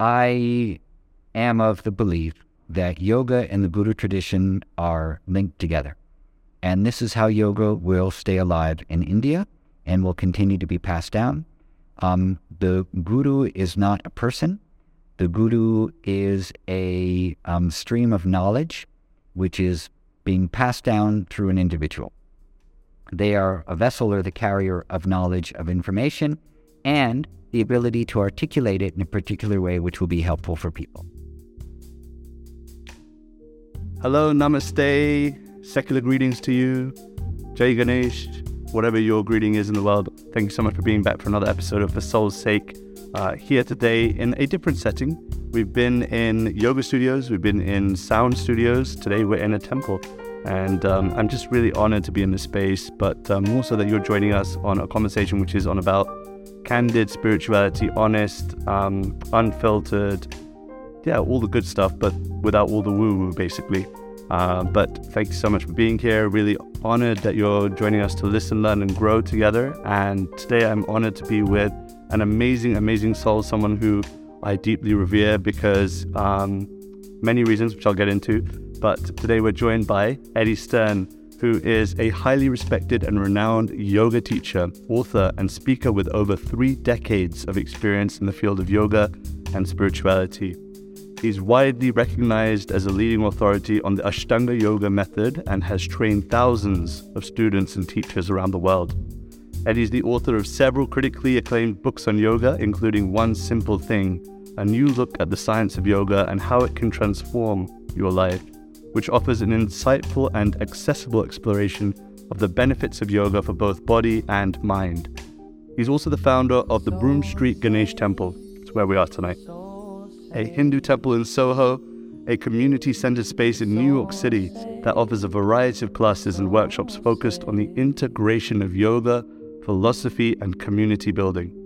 I am of the belief that yoga and the Guru tradition are linked together. And this is how yoga will stay alive in India and will continue to be passed down. Um, the guru is not a person. The guru is a um, stream of knowledge which is being passed down through an individual. They are a vessel or the carrier of knowledge of information and the ability to articulate it in a particular way which will be helpful for people. Hello, namaste, secular greetings to you, Jay Ganesh, whatever your greeting is in the world. Thank you so much for being back for another episode of For Soul's Sake. Uh, here today in a different setting. We've been in yoga studios, we've been in sound studios. Today we're in a temple. And um, I'm just really honored to be in this space, but um, also that you're joining us on a conversation which is on about candid spirituality, honest, um, unfiltered, yeah, all the good stuff, but without all the woo woo, basically. Uh, but thank you so much for being here. Really honored that you're joining us to listen, learn, and grow together. And today I'm honored to be with an amazing, amazing soul, someone who I deeply revere because um, many reasons, which I'll get into. But today we're joined by Eddie Stern, who is a highly respected and renowned yoga teacher, author, and speaker with over three decades of experience in the field of yoga and spirituality. He's widely recognized as a leading authority on the Ashtanga Yoga method and has trained thousands of students and teachers around the world. Eddie is the author of several critically acclaimed books on yoga, including One Simple Thing, a new look at the science of yoga and how it can transform your life, which offers an insightful and accessible exploration of the benefits of yoga for both body and mind. He's also the founder of the Broome Street Ganesh Temple, it's where we are tonight, a Hindu temple in Soho, a community centered space in New York City that offers a variety of classes and workshops focused on the integration of yoga philosophy, and community building.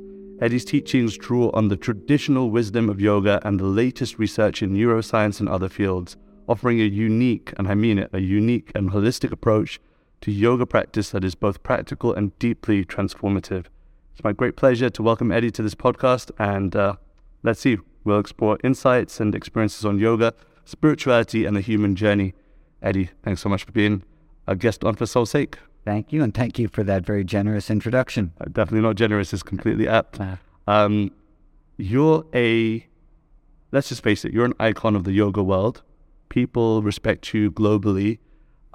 Eddie's teachings draw on the traditional wisdom of yoga and the latest research in neuroscience and other fields, offering a unique, and I mean it, a unique and holistic approach to yoga practice that is both practical and deeply transformative. It's my great pleasure to welcome Eddie to this podcast, and uh, let's see, we'll explore insights and experiences on yoga, spirituality, and the human journey. Eddie, thanks so much for being a guest on For Soul's Sake. Thank you, and thank you for that very generous introduction. Uh, definitely not generous; it's completely apt. Um, you're a, let's just face it, you're an icon of the yoga world. People respect you globally,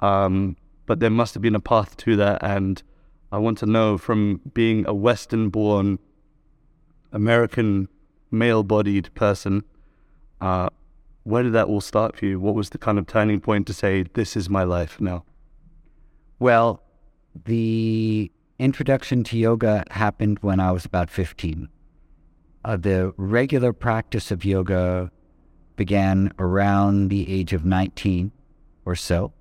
um, but there must have been a path to that. And I want to know, from being a Western-born, American, male-bodied person, uh, where did that all start for you? What was the kind of turning point to say, "This is my life now"? Well, the introduction to yoga happened when I was about 15. Uh, the regular practice of yoga began around the age of 19 or so.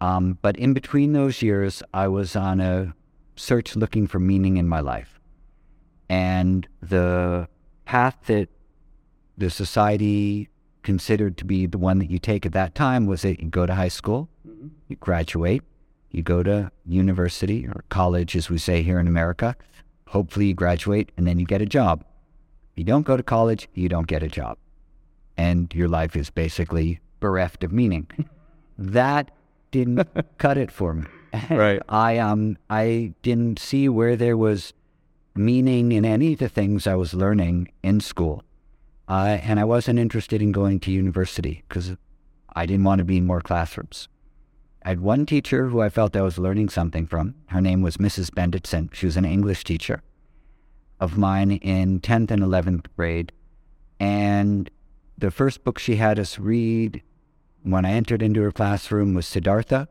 Um, but in between those years, I was on a search looking for meaning in my life. And the path that the society considered to be the one that you take at that time was that you go to high school, mm-hmm. you graduate, you go to university or college, as we say here in America. Hopefully, you graduate and then you get a job. If you don't go to college, you don't get a job. And your life is basically bereft of meaning. that didn't cut it for me. Right. I um I didn't see where there was meaning in any of the things I was learning in school. Uh, and I wasn't interested in going to university because I didn't want to be in more classrooms. I had one teacher who I felt I was learning something from. Her name was Mrs. Benditson. She was an English teacher of mine in 10th and 11th grade. And the first book she had us read when I entered into her classroom was Siddhartha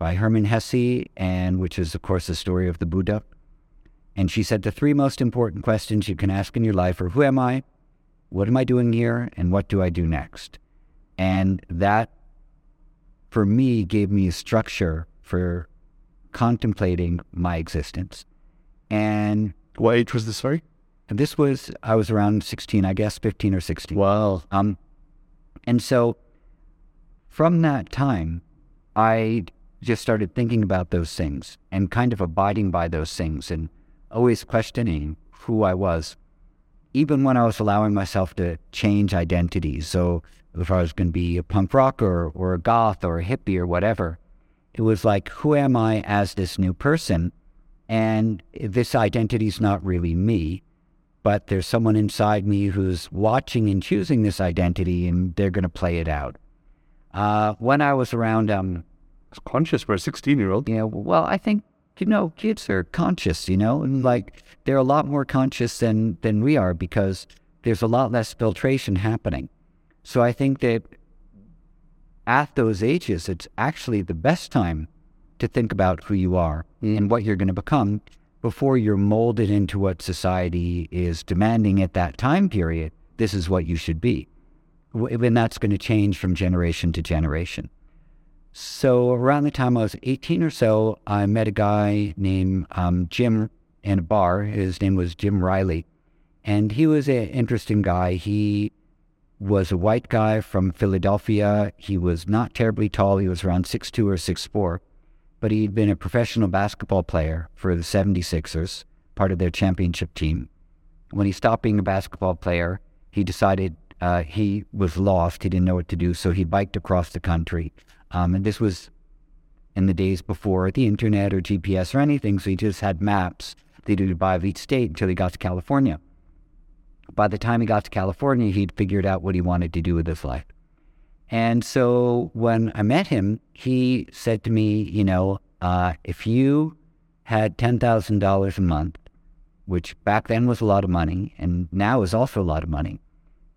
by Hermann Hesse, and which is, of course, the story of the Buddha. And she said the three most important questions you can ask in your life are Who am I? What am I doing here? And what do I do next? And that for me gave me a structure for contemplating my existence. And what age was this? Sorry, and this was I was around sixteen, I guess, fifteen or sixteen. Wow. Um, and so from that time, I just started thinking about those things and kind of abiding by those things and always questioning who I was. even when I was allowing myself to change identities, so if I was going to be a punk rocker or a goth or a hippie or whatever, it was like, who am I as this new person? And this identity is not really me, but there's someone inside me who's watching and choosing this identity, and they're going to play it out. Uh, when I was around, um, It's conscious for a 16 year old. you know, well, I think you know, kids are conscious, you know, and like they're a lot more conscious than than we are because there's a lot less filtration happening. So I think that at those ages, it's actually the best time to think about who you are and what you're going to become before you're molded into what society is demanding at that time period. This is what you should be. And that's going to change from generation to generation. So around the time I was 18 or so, I met a guy named um, Jim in a bar. His name was Jim Riley. And he was an interesting guy. He was a white guy from Philadelphia. He was not terribly tall. He was around 6'2 or 6'4. But he'd been a professional basketball player for the 76ers, part of their championship team. When he stopped being a basketball player, he decided uh, he was lost. He didn't know what to do. So he biked across the country. Um, and this was in the days before the internet or GPS or anything. So he just had maps that he would buy of each state until he got to California. By the time he got to California, he'd figured out what he wanted to do with his life. And so when I met him, he said to me, you know, uh, if you had $10,000 a month, which back then was a lot of money and now is also a lot of money,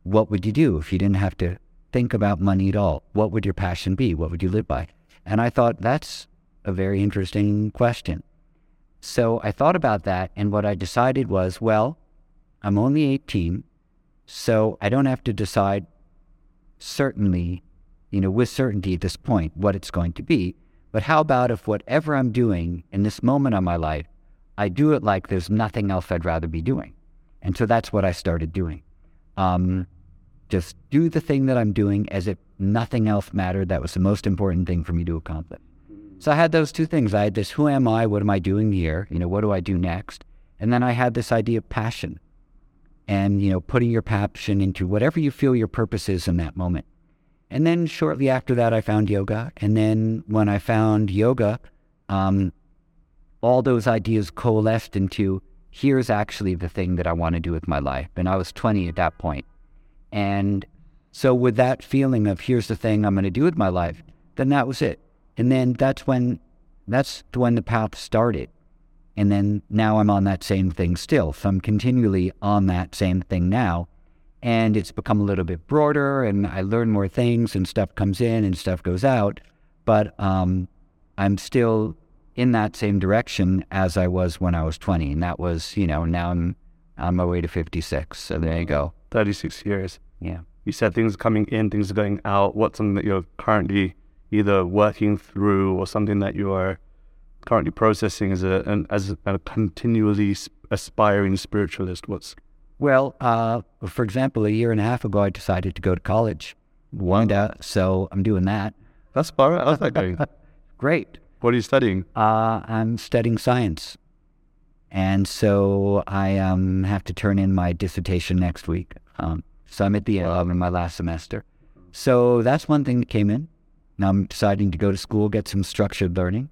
what would you do if you didn't have to think about money at all? What would your passion be? What would you live by? And I thought that's a very interesting question. So I thought about that, and what I decided was, well, I'm only 18, so I don't have to decide certainly, you know, with certainty at this point what it's going to be. But how about if whatever I'm doing in this moment of my life, I do it like there's nothing else I'd rather be doing? And so that's what I started doing. Um, just do the thing that I'm doing as if nothing else mattered. That was the most important thing for me to accomplish. So I had those two things. I had this who am I? What am I doing here? You know, what do I do next? And then I had this idea of passion and, you know, putting your passion into whatever you feel your purpose is in that moment. And then shortly after that, I found yoga. And then when I found yoga, um, all those ideas coalesced into here's actually the thing that I want to do with my life. And I was 20 at that point. And so, with that feeling of here's the thing I'm going to do with my life, then that was it. And then that's when that's when the path started. And then now I'm on that same thing still. So I'm continually on that same thing now. And it's become a little bit broader and I learn more things and stuff comes in and stuff goes out. But um, I'm still in that same direction as I was when I was 20. And that was, you know, now I'm on my way to 56. So there you go. 36 years. Yeah. You said things are coming in, things are going out. What's something that you're currently either working through or something that you are currently processing as a an, as a continually aspiring spiritualist? What's Well, uh, for example, a year and a half ago, I decided to go to college. Out, so I'm doing that. that's far. How's that going? Great. what are you studying? Uh, I'm studying science. And so I um, have to turn in my dissertation next week. Um, so I'm at the end Wow. of my last semester. So that's one thing that came in. Now I'm deciding to go to school, get some structured learning.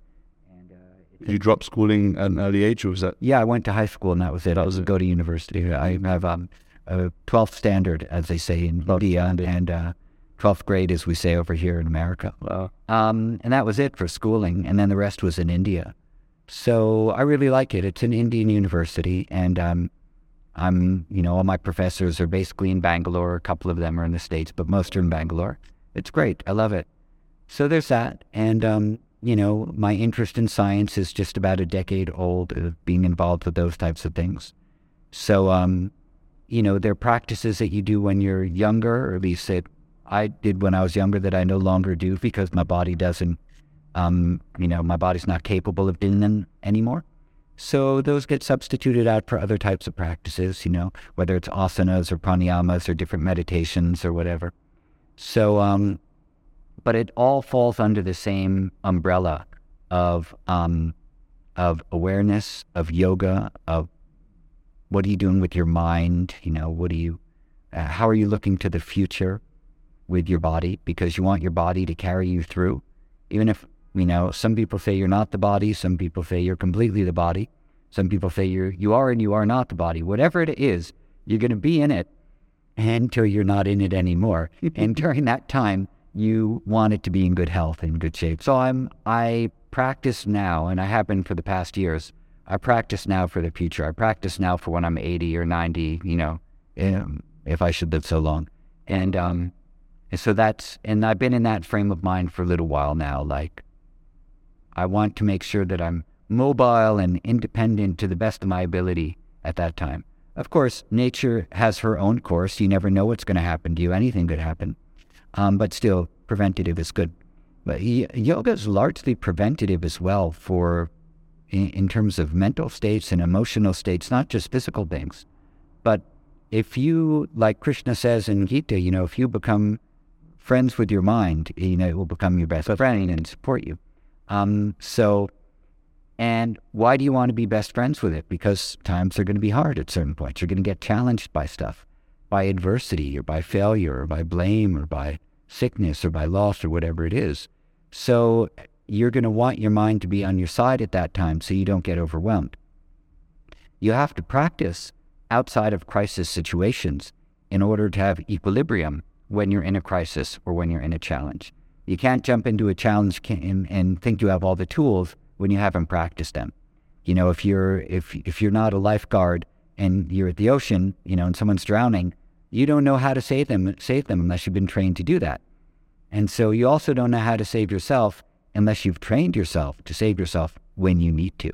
Did you drop schooling at an early age, or was that yeah, I went to high school and that was it. I was go to university. I have um, a 12th standard, as they say in India, and, and uh, 12th grade, as we say over here in America. wow? Um, and that was it for schooling. And then the rest was in India. So I really like it. It's an Indian university, and um, I'm, you know, all my professors are basically in Bangalore. A couple of them are in the States, but most are in Bangalore. It's great. I love it. So there's that. And, um, you know, my interest in science is just about a decade old of being involved with those types of things. So, um, you know, there are practices that you do when you're younger, or at least that I did when I was younger that I no longer do because my body doesn't, um, you know, my body's not capable of doing them anymore. So those get substituted out for other types of practices, you know, whether it's asanas or pranayamas or different meditations or whatever. So, um, but it all falls under the same umbrella of um, of awareness, of yoga, of what are you doing with your mind? You know, what do you, uh, how are you looking to the future with your body? Because you want your body to carry you through. Even if, you know, some people say you're not the body, some people say you're completely the body. Some people say you're, you are and you are not the body. Whatever it is, you're going to be in it until you're not in it anymore. and during that time, you want it to be in good health and good shape. So I'm, I practice now, and I have been for the past years, I practice now for the future. I practice now for when I'm 80 or 90, you know, um, if I should live so long. And, um, and so that's, and I've been in that frame of mind for a little while now. Like, I want to make sure that I'm mobile and independent to the best of my ability at that time. Of course, nature has her own course. You never know what's going to happen to you. Anything could happen. Um, but still, preventative is good. But yoga is largely preventative as well for in, in terms of mental states and emotional states, not just physical things. But if you, like Krishna says in Gita, you know, if you become friends with your mind, you know, it will become your best friend and support you. Um, so, and why do you want to be best friends with it? Because times are going to be hard at certain points. You're going to get challenged by stuff, by adversity or by failure or by blame or by sickness or by loss or whatever it is. So you're going to want your mind to be on your side at that time so you don't get overwhelmed. You have to practice outside of crisis situations in order to have equilibrium when you're in a crisis or when you're in a challenge. You can't jump into a challenge and, think you have all the tools when you haven't practiced them. You know, if you're if if you're not a lifeguard and you're at the ocean, you know, and someone's drowning, you don't know how to save them save them unless you've been trained to do that. And so you also don't know how to save yourself unless you've trained yourself to save yourself when you need to.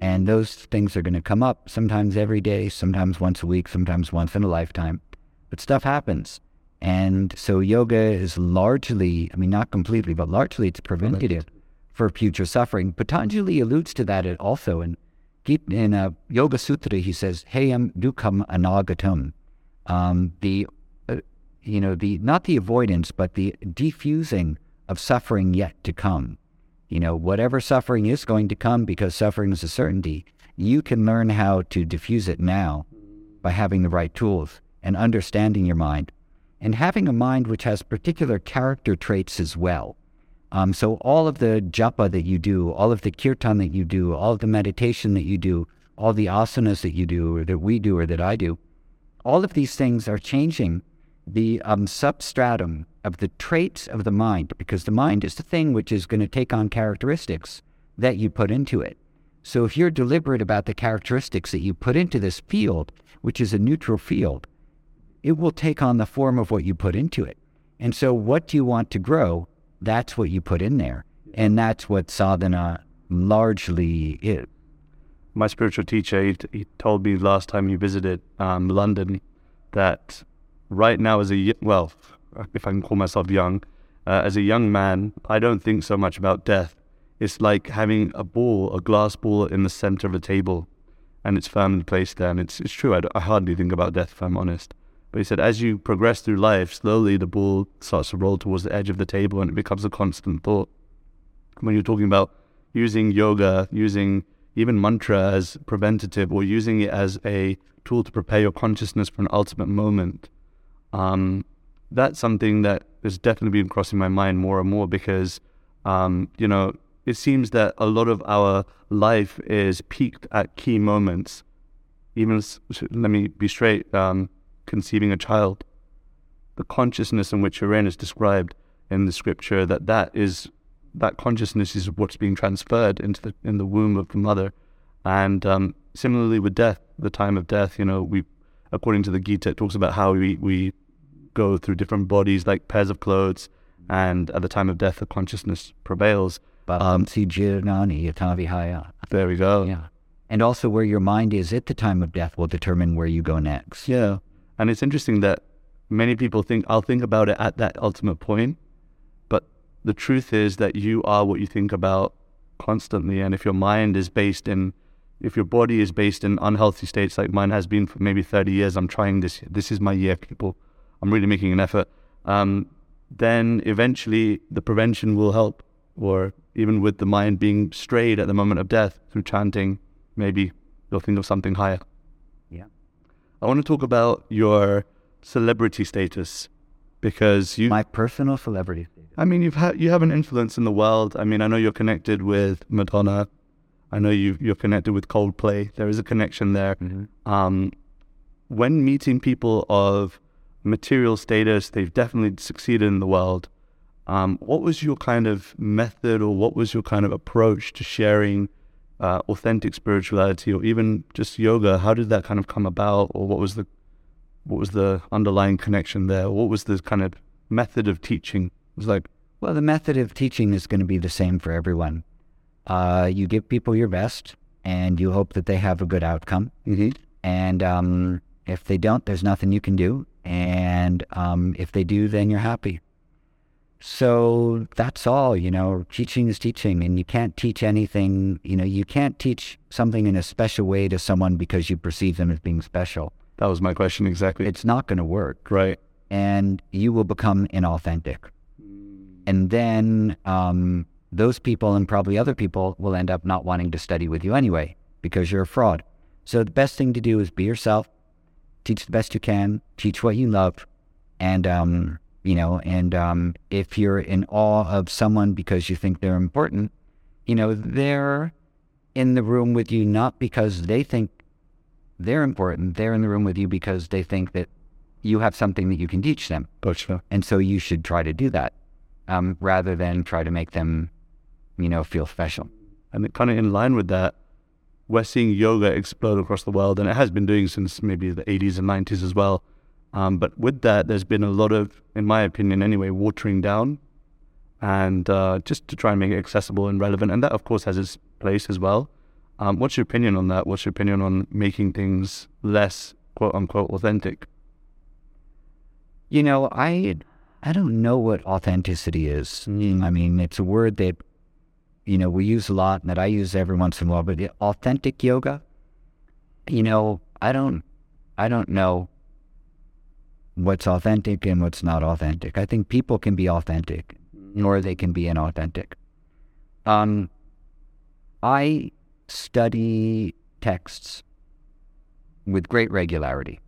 And those things are going to come up sometimes every day, sometimes once a week, sometimes once in a lifetime. But stuff happens. And so yoga is largely, I mean, not completely, but largely it's preventative for future suffering. Patanjali alludes to that also in, in a Yoga Sutra. He says, Heyam um, dukkam anagatam. Um, the, uh, you know, the, not the avoidance, but the defusing of suffering yet to come. You know, whatever suffering is going to come because suffering is a certainty, you can learn how to diffuse it now by having the right tools and understanding your mind and having a mind which has particular character traits as well. Um, so all of the japa that you do, all of the kirtan that you do, all of the meditation that you do, all the asanas that you do or that we do or that I do, all of these things are changing the um, substratum of the traits of the mind, because the mind is the thing which is going to take on characteristics that you put into it. So if you're deliberate about the characteristics that you put into this field, which is a neutral field, it will take on the form of what you put into it. And so what do you want to grow? That's what you put in there. And that's what sadhana largely is. My spiritual teacher, he, he told me last time he visited um, London that right now as a well, if I can call myself young, uh, as a young man, I don't think so much about death. It's like having a ball, a glass ball in the center of a table, and it's firmly placed there. And it's it's true. I, I hardly think about death, if I'm honest. But he said, as you progress through life, slowly the ball starts to roll towards the edge of the table, and it becomes a constant thought. When you're talking about using yoga, using even mantra as preventative, or using it as a tool to prepare your consciousness for an ultimate moment, um, that's something that has definitely been crossing my mind more and more because, um, you know, it seems that a lot of our life is peaked at key moments. Even, let me be straight, um, conceiving a child. The consciousness in which you're in is described in the scripture that that is that consciousness is what's being transferred into the in the womb of the mother, and um, similarly with death, the time of death. You know, we according to the Gita, it talks about how we we go through different bodies like pairs of clothes, and at the time of death, the consciousness prevails. Um, there we go. Yeah. And also, where your mind is at the time of death will determine where you go next. Yeah. And it's interesting that many people think, I'll think about it at that ultimate point. The truth is that you are what you think about constantly. And if your mind is based in, if your body is based in unhealthy states like mine has been for maybe 30 years, I'm trying this. This is my year, people. I'm really making an effort, um, then eventually the prevention will help. Or even with the mind being strayed at the moment of death through chanting, maybe you'll think of something higher. Yeah. I want to talk about your celebrity status because you. My personal celebrity. I mean, you've had you have an influence in the world. I mean, I know you're connected with Madonna. I know you you're connected with Coldplay. There is a connection there. Mm-hmm. Um, when meeting people of material status, they've definitely succeeded in the world. Um, what was your kind of method, or what was your kind of approach to sharing uh, authentic spirituality, or even just yoga? How did that kind of come about, or what was the what was the underlying connection there? What was the kind of method of teaching? Was like, well, the method of teaching is going to be the same for everyone. Uh, you give people your best, and you hope that they have a good outcome. mm-hmm. And um, if they don't, there's nothing you can do. And um, if they do, then you're happy. So that's all, you know, teaching is teaching, and you can't teach anything, you know, you can't teach something in a special way to someone because you perceive them as being special. that was my question exactly. It's not going to work, right. and you will become inauthentic. And then um, those people and probably other people will end up not wanting to study with you anyway because you're a fraud. So the best thing to do is be yourself, teach the best you can, teach what you love, and um, you know, and um, if you're in awe of someone because you think they're important, you know, they're in the room with you not because they think they're important. They're in the room with you because they think that you have something that you can teach them. Gotcha. And so you should try to do that um, rather than try to make them, you know, feel special. And kind of in line with that, we're seeing yoga explode across the world, and it has been doing since maybe the 80s and 90s as well. Um, but with that, there's been a lot of, in my opinion anyway, watering down, and uh, just to try and make it accessible and relevant. And that, of course, has its place as well. Um, what's your opinion on that? What's your opinion on making things less quote unquote authentic? You know, I I don't know what authenticity is. Mm. I mean, it's a word that you know we use a lot and that I use every once in a while. But authentic yoga, you know, I don't I don't know what's authentic and what's not authentic. I think people can be authentic, or they can be inauthentic. Um, I study texts with great regularity.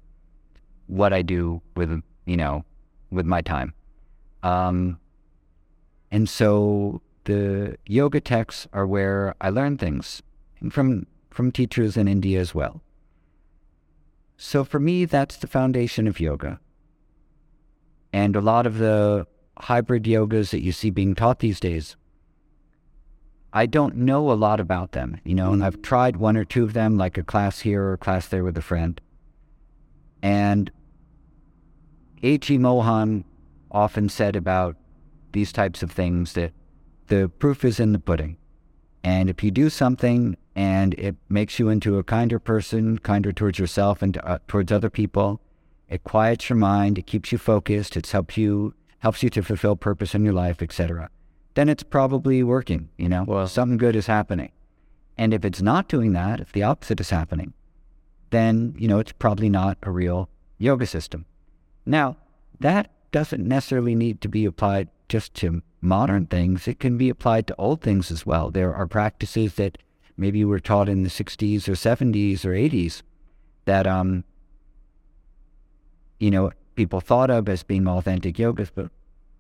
What I do with you know with my time, um, and so the yoga texts are where I learn things from from teachers in India as well. So for me, that's the foundation of yoga. And a lot of the hybrid yogas that you see being taught these days, I don't know a lot about them, you know, and I've tried one or two of them, like a class here or a class there with a friend. And A.G. Mohan often said about these types of things that the proof is in the pudding. And if you do something and it makes you into a kinder person, kinder towards yourself and uh, towards other people, it quiets your mind, it keeps you focused, it helps you helps you to fulfill purpose in your life, etc. Then it's probably working, you know. Wow. Something good is happening. And if it's not doing that, if the opposite is happening, then, you know, it's probably not a real yoga system. Now, that doesn't necessarily need to be applied just to modern things. It can be applied to old things as well. There are practices that maybe were taught in the 60s or 70s or 80s that, um, you know, people thought of as being authentic yogas, but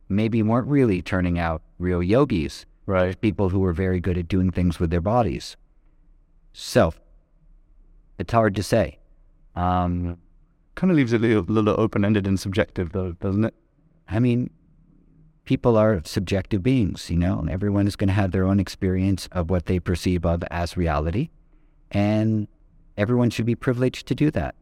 maybe weren't really turning out real yogis, Right. people who were very good at doing things with their bodies. So, it's hard to say. Um, Kind of leaves it a little, little open ended and subjective, though, doesn't it? I mean, people are subjective beings, you know, and everyone is going to have their own experience of what they perceive of as reality. And everyone should be privileged to do that.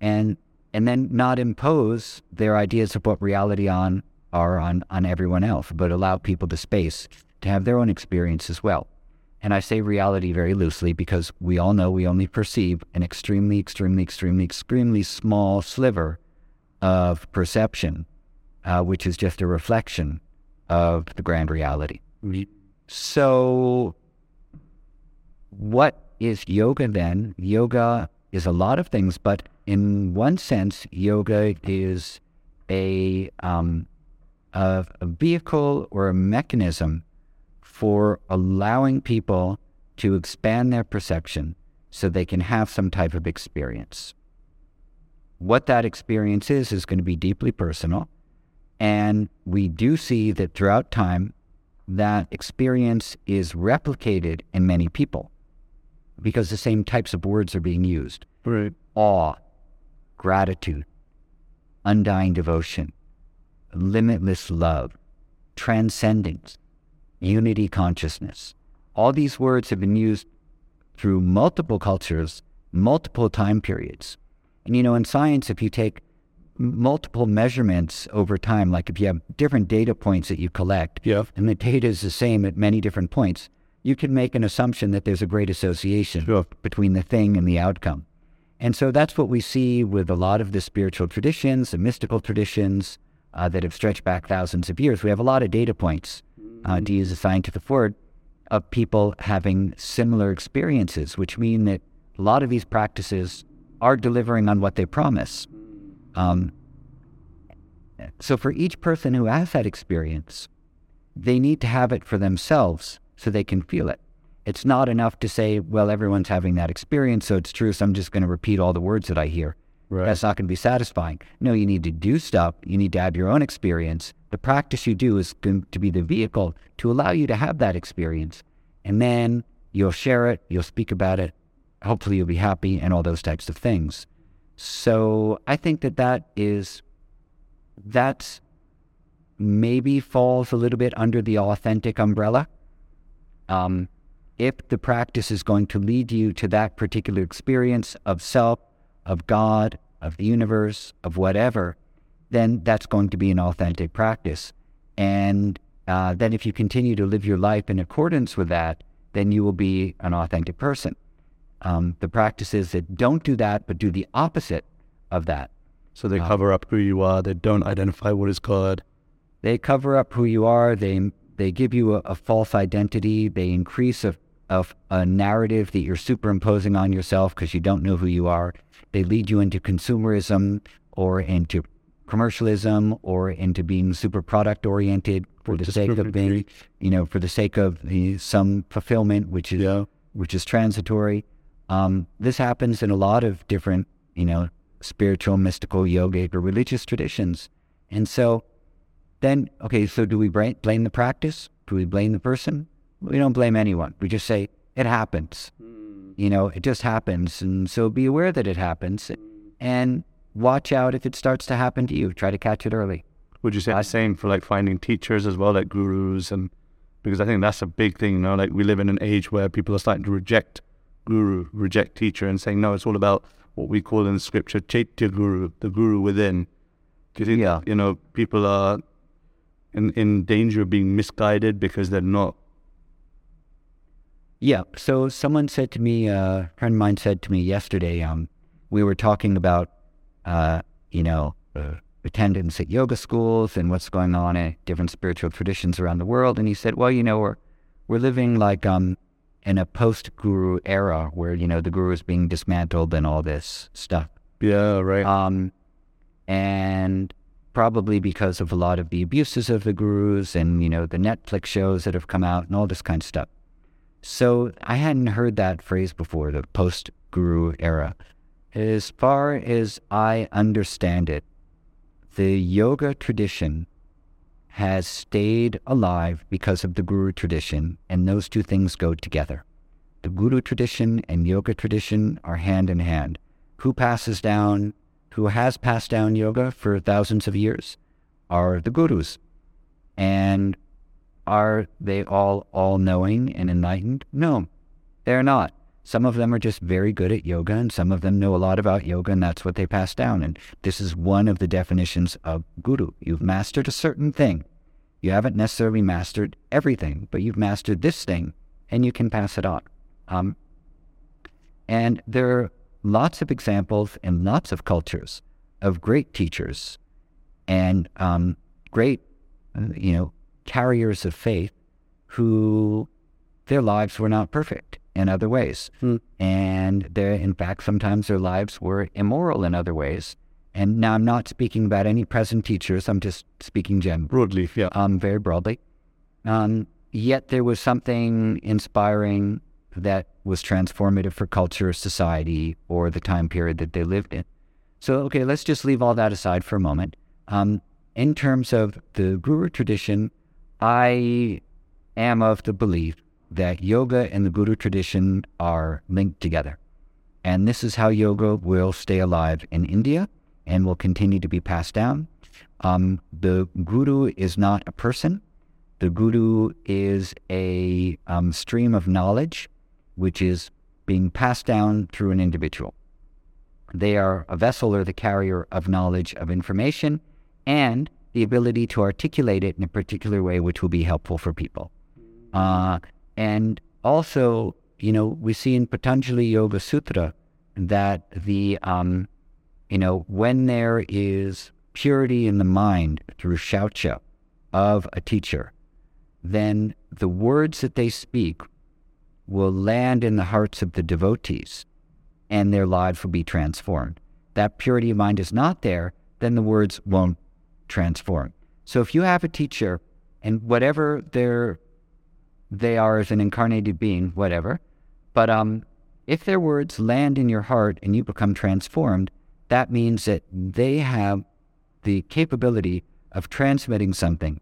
And and then not impose their ideas of what reality on are on, on everyone else, but allow people the space to have their own experience as well. And I say reality very loosely because we all know we only perceive an extremely, extremely, extremely, extremely small sliver of perception uh, which is just a reflection of the grand reality. So, what is yoga then? Yoga is a lot of things, but in one sense, yoga is a, um, a, a vehicle or a mechanism for allowing people to expand their perception so they can have some type of experience. what that experience is is going to be deeply personal. And we do see that throughout time, that experience is replicated in many people because the same types of words are being used Right. awe, gratitude, undying devotion, limitless love, transcendence, unity consciousness. All these words have been used through multiple cultures, multiple time periods. And you know, in science, if you take multiple measurements over time, like if you have different data points that you collect, Yeah. and the data is the same at many different points, you can make an assumption that there's a great association Sure. between the thing and the outcome. And so that's what we see with a lot of the spiritual traditions, the mystical traditions uh, that have stretched back thousands of years. We have a lot of data points, uh, to use a scientific word, of people having similar experiences, which mean that a lot of these practices are delivering on what they promise. Um, so for each person who has that experience, they need to have it for themselves so they can feel it. It's not enough to say, well, everyone's having that experience, so it's true, so I'm just going to repeat all the words that I hear. Right. That's not going to be satisfying. No, you need to do stuff. You need to have your own experience. The practice you do is going to be the vehicle to allow you to have that experience. And then you'll share it, you'll speak about it. Hopefully, you'll be happy and all those types of things. So I think that that is, that's maybe falls a little bit under the authentic umbrella. Um, if the practice is going to lead you to that particular experience of self, of God, of the universe, of whatever, then that's going to be an authentic practice. And uh, then if you continue to live your life in accordance with that, then you will be an authentic person. Um, the practices that don't do that, but do the opposite of that, So they Uh, cover up who you are. They don't identify what is God. they cover up who you are. They they give you a, a false identity. They increase a, a a narrative that you're superimposing on yourself because you don't know who you are. They lead you into consumerism or into commercialism or into being super product oriented for the sake of being, you know, for the sake of the, some fulfillment, which is Yeah. which is transitory. Um, this happens in a lot of different, you know, spiritual, mystical, yogic, or religious traditions. And so then, okay, so do we blame, blame the practice? Do we blame the person? We don't blame anyone. We just say, it happens. You know, it just happens. And so be aware that it happens and watch out if it starts to happen to you. Try to catch it early. Would you say the same for like finding teachers as well, like gurus, and because I think that's a big thing. You know, like we live in an age where people are starting to reject guru, reject teacher, and saying no, it's all about what we call in the scripture chaitya guru, the guru within. Do you think Yeah. you know people are in in danger of being misguided because they're not? Yeah. So someone said to me, uh, a friend of mine said to me yesterday, um, we were talking about, uh, you know, uh, attendance at yoga schools and what's going on in different spiritual traditions around the world. And he said, well, you know, we're, we're living like um, in a post-guru era where, you know, the guru is being dismantled and all this stuff. Yeah, right. Um, and probably because of a lot of the abuses of the gurus and, you know, the Netflix shows that have come out and all this kind of stuff. So I hadn't heard that phrase before, the post guru era. As far as I understand it, the yoga tradition has stayed alive because of the guru tradition, and those two things go together. The guru tradition and yoga tradition are hand in hand. Who passes down, who has passed down yoga for thousands of years are the gurus. And are they all all knowing and enlightened? No, they're not. Some of them are just very good at yoga, and some of them know a lot about yoga, and that's what they pass down. And this is one of the definitions of guru. You've mastered a certain thing. You haven't necessarily mastered everything, but you've mastered this thing, and you can pass it on. Um, and there are lots of examples in lots of cultures of great teachers and um, great, you know, carriers of faith who their lives were not perfect in other ways. Hmm. And in fact, sometimes their lives were immoral in other ways. And now I'm not speaking about any present teachers, I'm just speaking generally Broadly, yeah. um, very broadly. Um, yet there was something inspiring that was transformative for culture, society, or the time period that they lived in. So, okay, let's just leave all that aside for a moment. Um, in terms of the Guru tradition, I am of the belief that yoga and the Guru tradition are linked together. And this is how yoga will stay alive in India and will continue to be passed down. Um, the Guru is not a person. The Guru is a um, stream of knowledge which is being passed down through an individual. They are a vessel or the carrier of knowledge of information and the ability to articulate it in a particular way which will be helpful for people. Uh, and also, you know, we see in Patanjali Yoga Sutra that the, um, you know, when there is purity in the mind through shaucha of a teacher, then the words that they speak will land in the hearts of the devotees and their lives will be transformed. That purity of mind is not there, then the words won't transform. So if you have a teacher and whatever their they are as an incarnated being, whatever, but um, if their words land in your heart and you become transformed, that means that they have the capability of transmitting something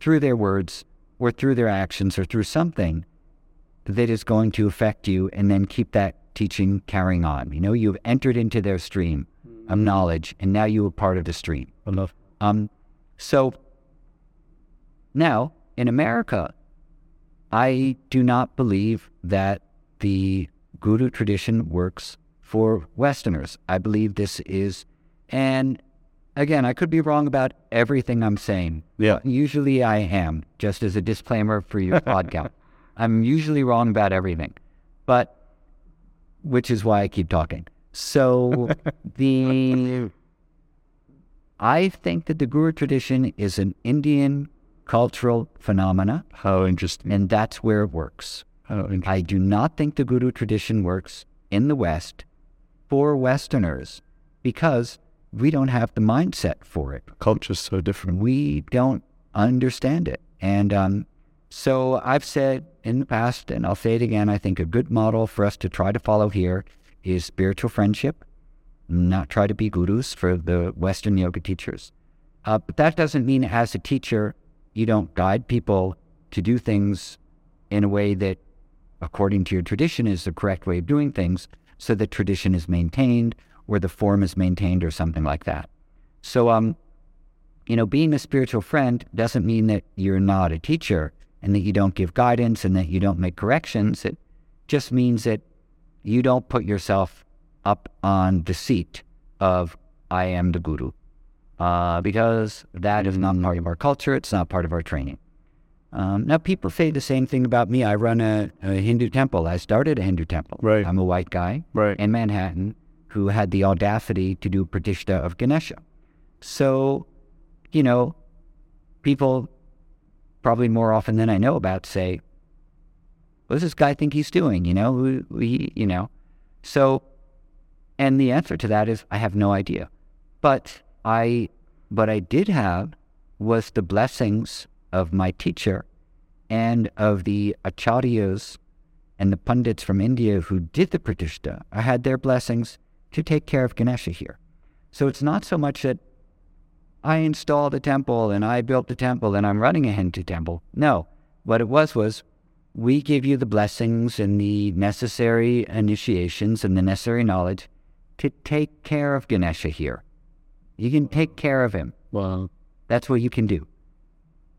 through their words or through their actions or through something that is going to affect you and then keep that teaching carrying on. You know, you've entered into their stream of knowledge and now you are part of the stream. I love. Um, so now in America, I do not believe that the Guru tradition works for Westerners. I believe this is, and again, I could be wrong about everything I'm saying. Yeah. Usually I am, just as a disclaimer for your podcast. I'm usually wrong about everything, but which is why I keep talking. So the I think that the Guru tradition is an Indian cultural phenomena. How interesting. And that's where it works. How interesting. I do not think the Guru tradition works in the West for Westerners because we don't have the mindset for it. Culture's so different. We don't understand it. And um, so I've said in the past, and I'll say it again, I think a good model for us to try to follow here is spiritual friendship, not try to be gurus for the Western yoga teachers. Uh, but that doesn't mean as a teacher, you don't guide people to do things in a way that, according to your tradition, is the correct way of doing things so that tradition is maintained or the form is maintained or something like that. So, um, you know, being a spiritual friend doesn't mean that you're not a teacher and that you don't give guidance and that you don't make corrections. It just means that you don't put yourself up on the seat of I am the guru, uh, because that is not part of our culture. It's not part of our training. Um, now, people say the same thing about me. I run a, a, Hindu temple. I started a Hindu temple. Right. I'm a white guy right. in Manhattan who had the audacity to do Pratishtha of Ganesha. So, you know, people probably more often than I know about say, what does this guy think he's doing? You know, we, you know. So, and the answer to that is I have no idea. But I, what I did have was the blessings of my teacher and of the acharyas and the pundits from India who did the pratishtha. I had their blessings to take care of Ganesha here. So it's not so much that I installed a temple and I built the temple and I'm running a Hindu temple. No, what it was was we give you the blessings and the necessary initiations and the necessary knowledge to take care of Ganesha here. You can take care of him. Well, That's what you can do.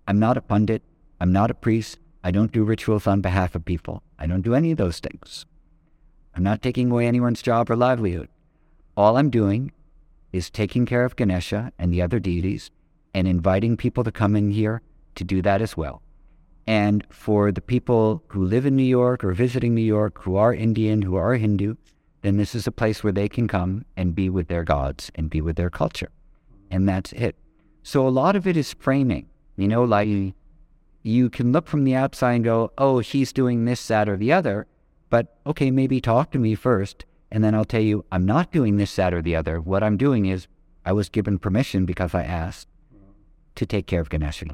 I'm not a pundit. I'm not a priest. I don't do rituals on behalf of people. I don't do any of those things. I'm not taking away anyone's job or livelihood. All I'm doing is taking care of Ganesha and the other deities and inviting people to come in here to do that as well. And for the people who live in New York or visiting New York who are Indian, who are Hindu, then this is a place where they can come and be with their gods and be with their culture. And that's it. So a lot of it is framing, you know, like you can look from the outside and go, oh, he's doing this, that, or the other. But okay, maybe talk to me first and then I'll tell you, I'm not doing this, that, or the other. What I'm doing is I was given permission because I asked to take care of Ganesha.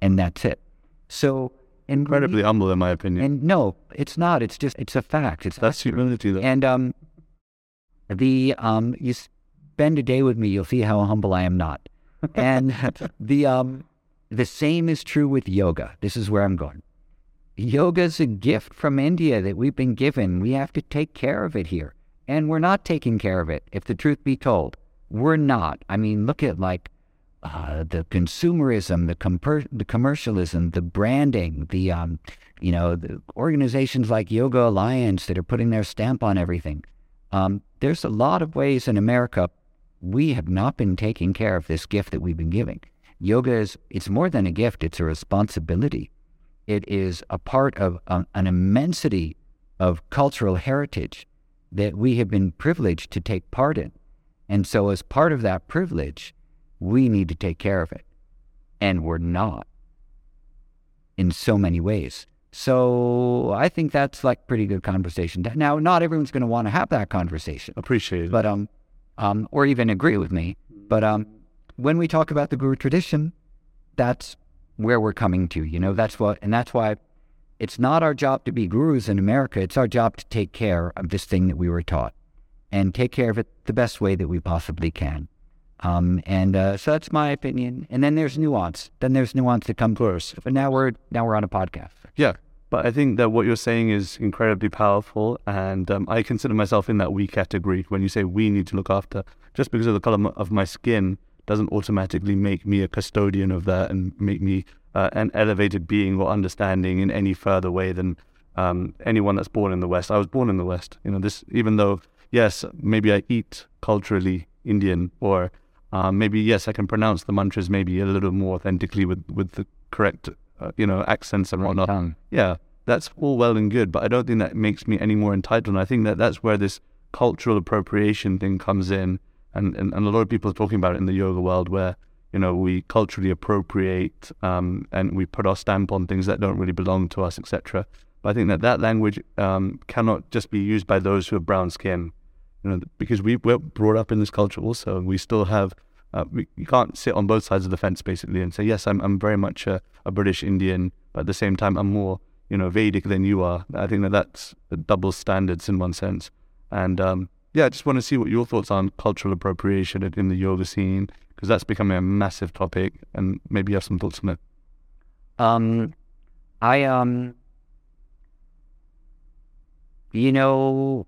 And that's it. So incredibly humble, in my opinion. And no, it's not. It's just it's a fact. It's that's humility, though. And um, the um, you, spend a day with me, you'll see how humble I am not. And the um, the same is true with yoga. This is where I'm going. Yoga is a gift from India that we've been given. We have to take care of it here. And we're not taking care of it, if the truth be told. We're not. I mean, look at like uh, the consumerism, the, comper- the commercialism, the branding, the um, you know, the organizations like Yoga Alliance that are putting their stamp on everything. Um, there's a lot of ways in America we have not been taking care of this gift that we've been giving. Yoga is it's more than a gift; it's a responsibility. It is a part of um, an immensity of cultural heritage that we have been privileged to take part in. And so, as part of that privilege, we need to take care of it. And we're not in so many ways. So I think that's like pretty good conversation. Now, not everyone's going to want to have that conversation. Appreciate it. But um, um, or even agree with me. But um, when we talk about the guru tradition, that's where we're coming to. You know, that's what, and that's why it's not our job to be gurus in America. It's our job to take care of this thing that we were taught and take care of it the best way that we possibly can. Um, and uh, so that's my opinion. And then there's nuance. Then there's nuance that comes first. But now we're now we're on a podcast. Yeah, but I think that what you're saying is incredibly powerful, and um, I consider myself in that we category. When you say we need to look after, just because of the color of my skin doesn't automatically make me a custodian of that and make me uh, an elevated being or understanding in any further way than um, anyone that's born in the West. I was born in the West. You know, this even though yes, maybe I eat culturally Indian or um, maybe yes, I can pronounce the mantras maybe a little more authentically with with the correct uh, you know accents and whatnot. Tongue. Yeah, that's all well and good, but I don't think that makes me any more entitled. And I think that that's where this cultural appropriation thing comes in, and and, and a lot of people are talking about it in the yoga world where you know we culturally appropriate um, and we put our stamp on things that don't really belong to us, etc. But I think that that language um, cannot just be used by those who have brown skin, you know, because we we're brought up in this culture also, and we still have uh, we, you can't sit on both sides of the fence basically and say yes, I'm I'm very much a, a British Indian, but at the same time I'm more you know Vedic than you are. I think that that's double standards in one sense. And um, yeah, I just want to see what your thoughts on cultural appropriation in the yoga scene because that's becoming a massive topic, and maybe you have some thoughts on it. Um, I um, you know,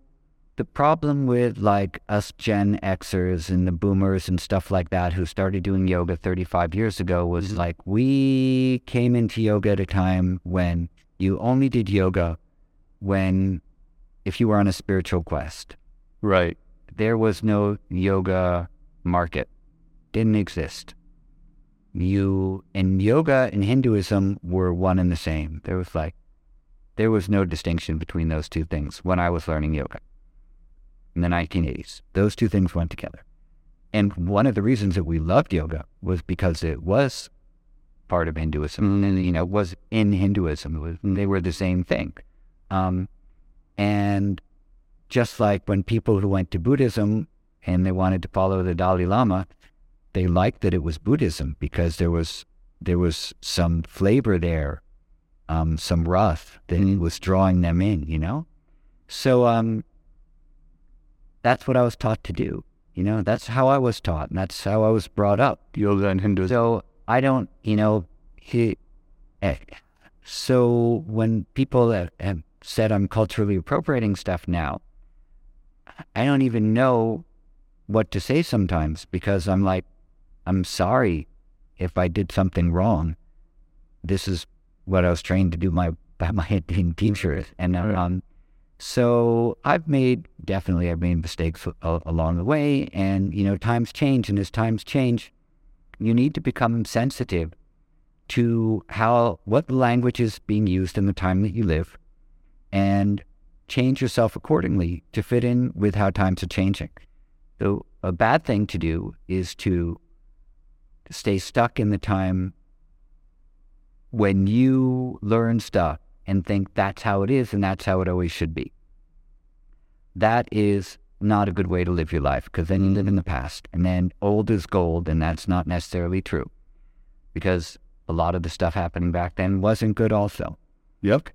the problem with like us Gen Xers and the boomers and stuff like that who started doing yoga 35 years ago was mm-hmm. like we came into yoga at a time when you only did yoga when if you were on a spiritual quest. Right. There was no yoga market. Didn't exist. You and yoga and Hinduism were one and the same. There was like there was no distinction between those two things when I was learning yoga in the 1980s. Those two things went together. And one of the reasons that we loved yoga was because it was part of Hinduism, and you know, was in Hinduism. Was, they were the same thing. Um, and just like when people who went to Buddhism and they wanted to follow the Dalai Lama, they liked that it was Buddhism because there was there was some flavor there, um, some wrath that was drawing them in. You know, so um, that's what I was taught to do. You know, that's how I was taught, and that's how I was brought up. Yoga and Hinduism. So I don't, you know, he. Eh, so when people have, have said I'm culturally appropriating stuff now, I don't even know what to say sometimes because I'm like, I'm sorry if I did something wrong. This is what I was trained to do my by my Indian teachers, and um, so I've made definitely I've made mistakes along the way, and you know times change, and as times change, you need to become sensitive to how what language is being used in the time that you live, and change yourself accordingly to fit in with how times are changing. So a bad thing to do is to stay stuck in the time when you learn stuff and think that's how it is and that's how it always should be. That is not a good way to live your life because then you live in the past and then old is gold and that's not necessarily true because a lot of the stuff happening back then wasn't good also. Yep.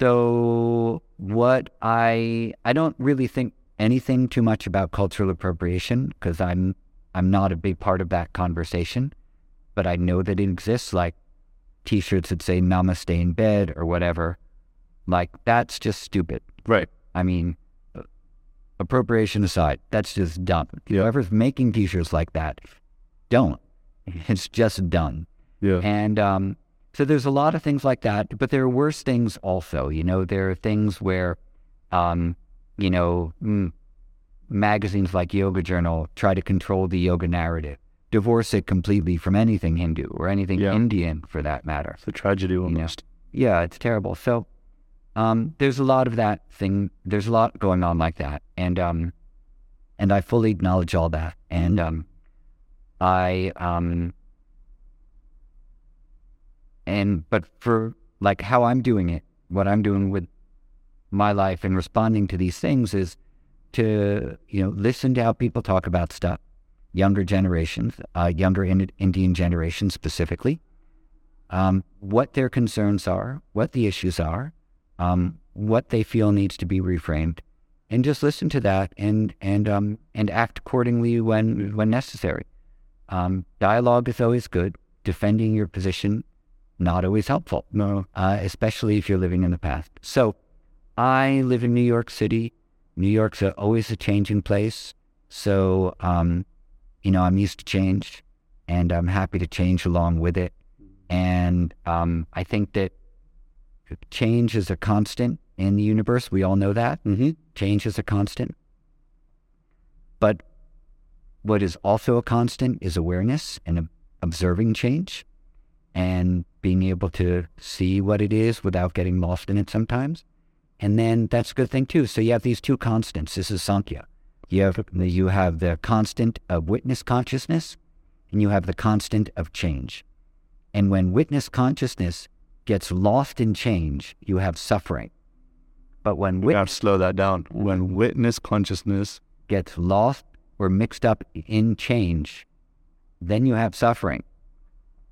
So what I I don't really think anything too much about cultural appropriation because I'm I'm not a big part of that conversation, but I know that it exists. Like T-shirts that say "Namaste in bed" or whatever. Like that's just stupid. Right. I mean, appropriation aside, that's just dumb. Yeah. Whoever's making T-shirts like that, don't. It's just done. Yeah. And um, so there's a lot of things like that, but there are worse things also. You know, there are things where, um, you know, mm, magazines like Yoga Journal try to control the yoga narrative, divorce it completely from anything Hindu or anything Yeah. Indian for that matter. It's a tragedy almost. Yeah, it's terrible. So um, there's a lot of that thing. There's a lot going on like that, and um, and I fully acknowledge all that. And um, I um, and but for like how I'm doing it, what I'm doing with my life and responding to these things is to you know listen to how people talk about stuff, younger generations, uh, younger Indi- Indian generations specifically um, what their concerns are, what the issues are, um, what they feel needs to be reframed, and just listen to that and and um, and act accordingly when when necessary. Um, dialogue is always good. Defending your position, not always helpful, No. uh, especially if you're living in the past. So, I live in New York City. New York's a, always a changing place. So, um, you know, I'm used to change, and I'm happy to change along with it. And um, I think that change is a constant in the universe. We all know that. Mm-hmm. Change is a constant. But what is also a constant is awareness and observing change and being able to see what it is without getting lost in it sometimes. And then that's a good thing too. So you have these two constants. This is Sankhya. You have the, you have the constant of witness consciousness and you have the constant of change. And when witness consciousness gets lost in change, you have suffering. But when We have to slow that down. When witness consciousness, gets lost or mixed up in change, then you have suffering.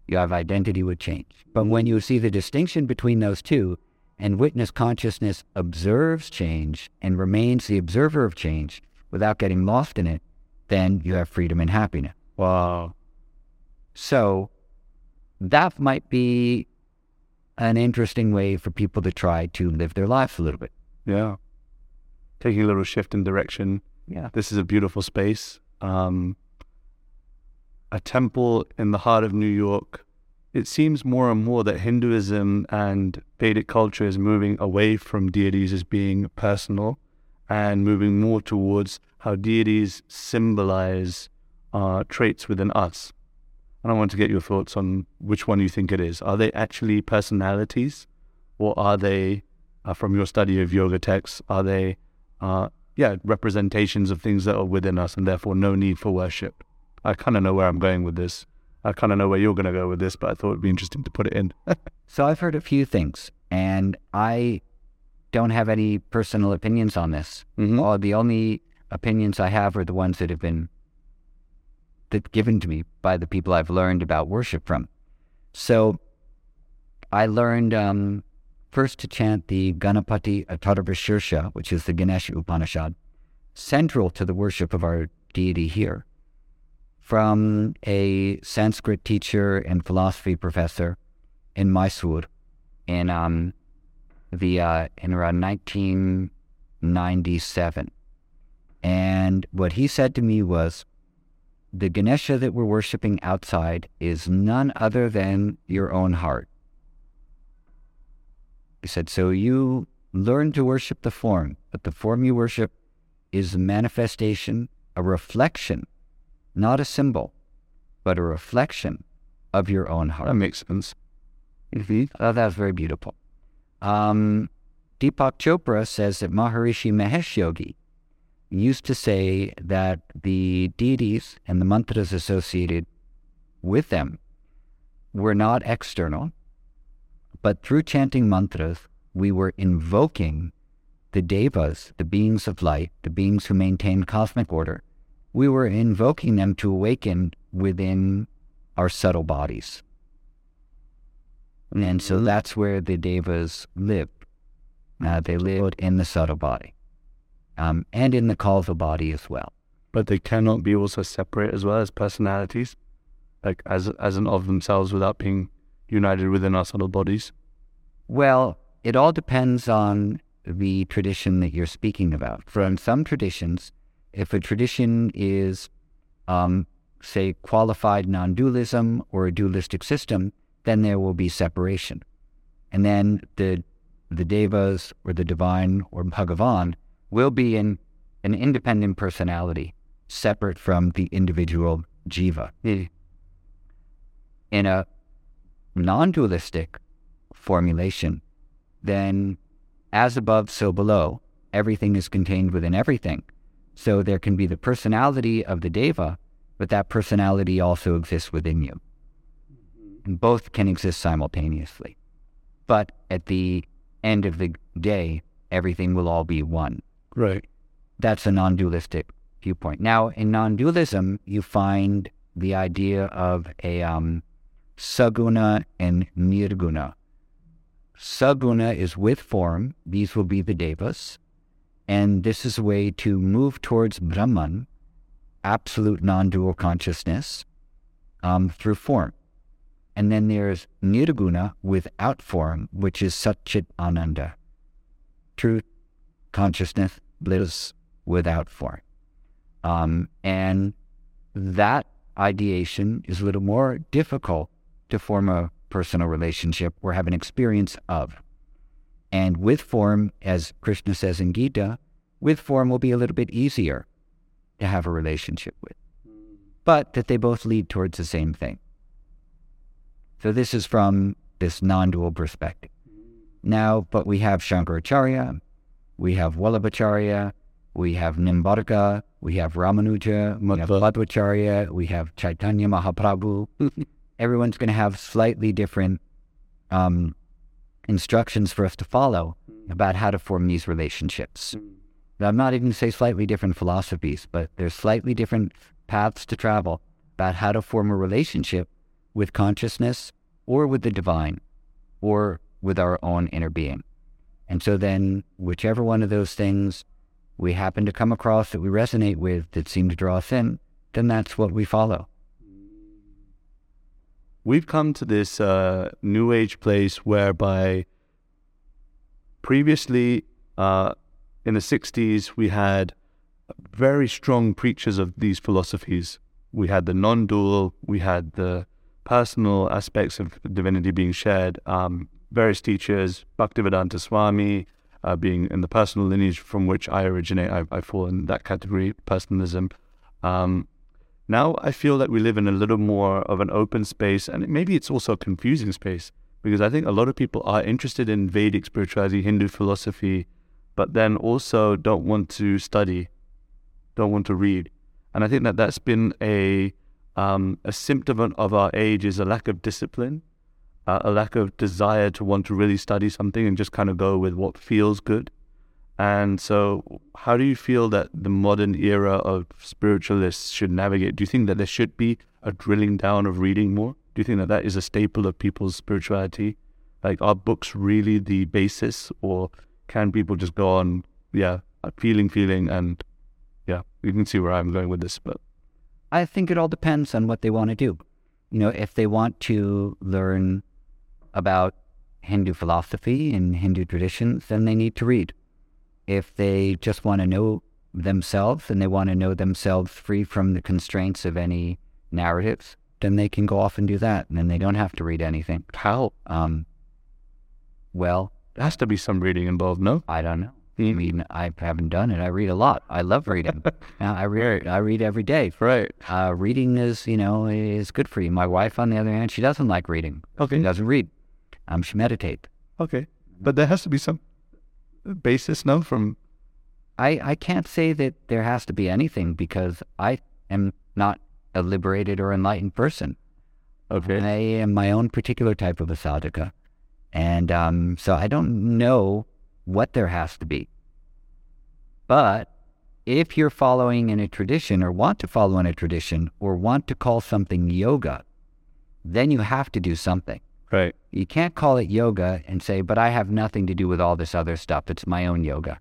You have identity with change. But when you see the distinction between those two, and witness consciousness observes change and remains the observer of change without getting lost in it, then you have freedom and happiness. wow. So that might be an interesting way for people to try to live their lives a little bit. Yeah. Taking a little shift in direction. Yeah. This is a beautiful space. Um, a temple in the heart of New York. It seems more and more that Hinduism and Vedic culture is moving away from deities as being personal and moving more towards how deities symbolize uh, traits within us. And I want to get your thoughts on which one you think it is. Are they actually personalities or are they, uh, from your study of yoga texts, are they uh, yeah, representations of things that are within us and therefore no need for worship. I kind of know where I'm going with this. I kind of know where you're going to go with this, but I thought it'd be interesting to put it in. So I've heard a few things, and I don't have any personal opinions on this. Mhm. All the only opinions I have are the ones that have been that given to me by the people I've learned about worship from. So I learned um, first to chant the Ganapati Atharvashirsha, which is the Ganesha Upanishad, central to the worship of our deity here, from a Sanskrit teacher and philosophy professor in Mysore in um, the uh, in around 1997. And what he said to me was, the Ganesha that we're worshiping outside is none other than your own heart. He said, so you learn to worship the form, but the form you worship is a manifestation, a reflection, not a symbol, but a reflection of your own heart. that makes sense. I thought that was very beautiful. Um, Deepak Chopra says that Maharishi Mahesh Yogi used to say that the deities and the mantras associated with them were not external, but through chanting mantras, we were invoking the devas, the beings of light, the beings who maintain cosmic order. We were invoking them to awaken within our subtle bodies. And so that's where the devas live. Uh, they live in the subtle body. um, and in the causal body as well. But they cannot be also separate as well as personalities, like as as an of themselves without being united within our subtle bodies. Well, it all depends on the tradition that you're speaking about. From some traditions, if a tradition is, um, say, qualified non dualism or a dualistic system, then there will be separation. And then the, the devas or the divine or Bhagavan will be in an independent personality, separate from the individual jiva. In a non dualistic formulation, then as above, so below, everything is contained within everything. So there can be the personality of the deva, but that personality also exists within you. Both can exist simultaneously. But at the end of the day, everything will all be one. Right. That's a non dualistic viewpoint. Now, in non dualism, you find the idea of a um, saguna and nirguna. Saguna is with form, these will be the devas, and this is a way to move towards Brahman, absolute non dual consciousness, um, through form. And then there's nirguna without form, which is Satchit Ananda, truth, consciousness, bliss without form. Um, and that ideation is a little more difficult to form a personal relationship or have an experience of. And with form, as Krishna says in Gita, with form will be a little bit easier to have a relationship with, but that they both lead towards the same thing. So this is from this non-dual perspective. Now, but we have Shankaracharya, we have Vallabhacharya, we have Nimbarka, we have Ramanuja, we have Madhvacharya, we have Chaitanya Mahaprabhu. Everyone's going to have slightly different um, instructions for us to follow about how to form these relationships. I'm not even say slightly different philosophies, but there's slightly different paths to travel about how to form a relationship with consciousness or with the divine or with our own inner being. And so then, whichever one of those things we happen to come across that we resonate with that seem to draw us in, then that's what we follow. We've come to this uh, new age place whereby previously uh, in the 60s we had very strong preachers of these philosophies. We had the non dual, we had the personal aspects of divinity being shared. Um, various teachers, Bhaktivedanta Swami, uh, being in the personal lineage from which I originate, I, I fall in that category, personalism. Um, now I feel that we live in a little more of an open space, and maybe it's also a confusing space because I think a lot of people are interested in Vedic spirituality, Hindu philosophy, but then also don't want to study, don't want to read. And I think that that's been a um, a symptom of our age is a lack of discipline uh, a lack of desire to want to really study something and just kind of go with what feels good. And so, how do you feel that the modern era of spiritualists should navigate? Do you think that there should be a drilling down of reading more? Do you think that that is a staple of people's spirituality? Like, are books really the basis, or can people just go on, yeah, feeling, feeling, and yeah, you can see where I'm going with this, but I think it all depends on what they want to do. You know, if they want to learn about Hindu philosophy and Hindu traditions, then they need to read. If they just want to know themselves and they want to know themselves free from the constraints of any narratives, then they can go off and do that. And then they don't have to read anything. How? Um, well, there has to be some reading involved, no? I don't know. I mean, I haven't done it. I read a lot. I love reading. I read. I read every day. Right. Uh, reading is, you know, is good for you. My wife, on the other hand, she doesn't like reading. Okay. She doesn't read um, should meditate. Okay, but there has to be some basis, no? From I I can't say that there has to be anything because I am not a liberated or enlightened person. Okay, I am my own particular type of a sadhaka, and um, so I don't know what there has to be. But if you're following in a tradition or want to follow in a tradition or want to call something yoga, then you have to do something. Right. You can't call it yoga and say, but I have nothing to do with all this other stuff. It's my own yoga.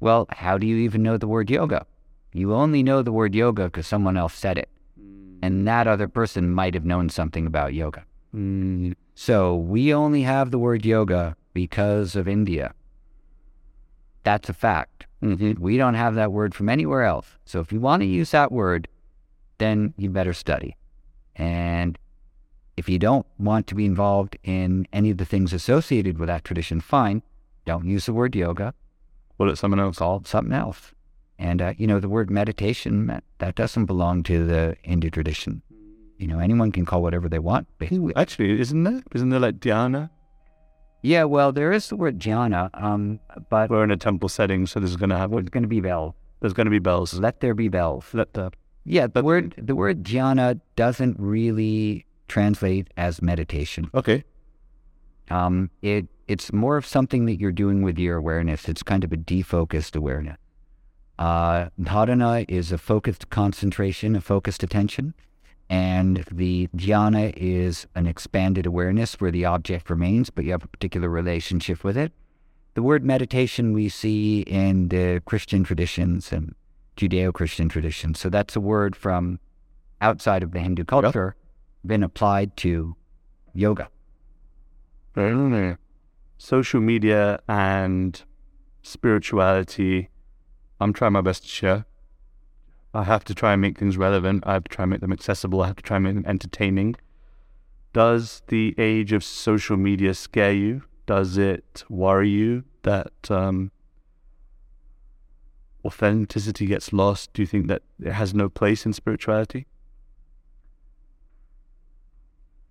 Well, how do you even know the word yoga? You only know the word yoga because someone else said it. And that other person might have known something about yoga. Mm. So we only have the word yoga because of India. That's a fact. Mm-hmm. We don't have that word from anywhere else. So if you want to use that word, then you better study. And if you don't want to be involved in any of the things associated with that tradition, fine. Don't use the word yoga. Well, it's someone else. Call something else. And, uh, you know, the word meditation, that- that doesn't belong to the Hindu tradition. You know, anyone can call whatever they want, basically. Actually, isn't there? Isn't there like dhyana? Yeah, well, there is the word dhyana, um, but We're in a temple setting, so there's going to have what's going to be bell? there's going to be bells. Let there be bells. Let the Yeah, the word the word dhyana doesn't really translate as meditation. okay. Um, it it's more of something that you're doing with your awareness. It's kind of a defocused awareness. Uh, dharana is a focused concentration, a focused attention, and the dhyana is an expanded awareness where the object remains, but you have a particular relationship with it. The word meditation we see in the Christian traditions and Judeo-Christian traditions. So that's a word from outside of the Hindu culture, been applied to yoga. Social media and spirituality. I'm trying my best to share. I have to try and make things relevant. I have to try and make them accessible. I have to try and make them entertaining. Does the age of social media scare you? Does it worry you that um, authenticity gets lost? Do you think that it has no place in spirituality?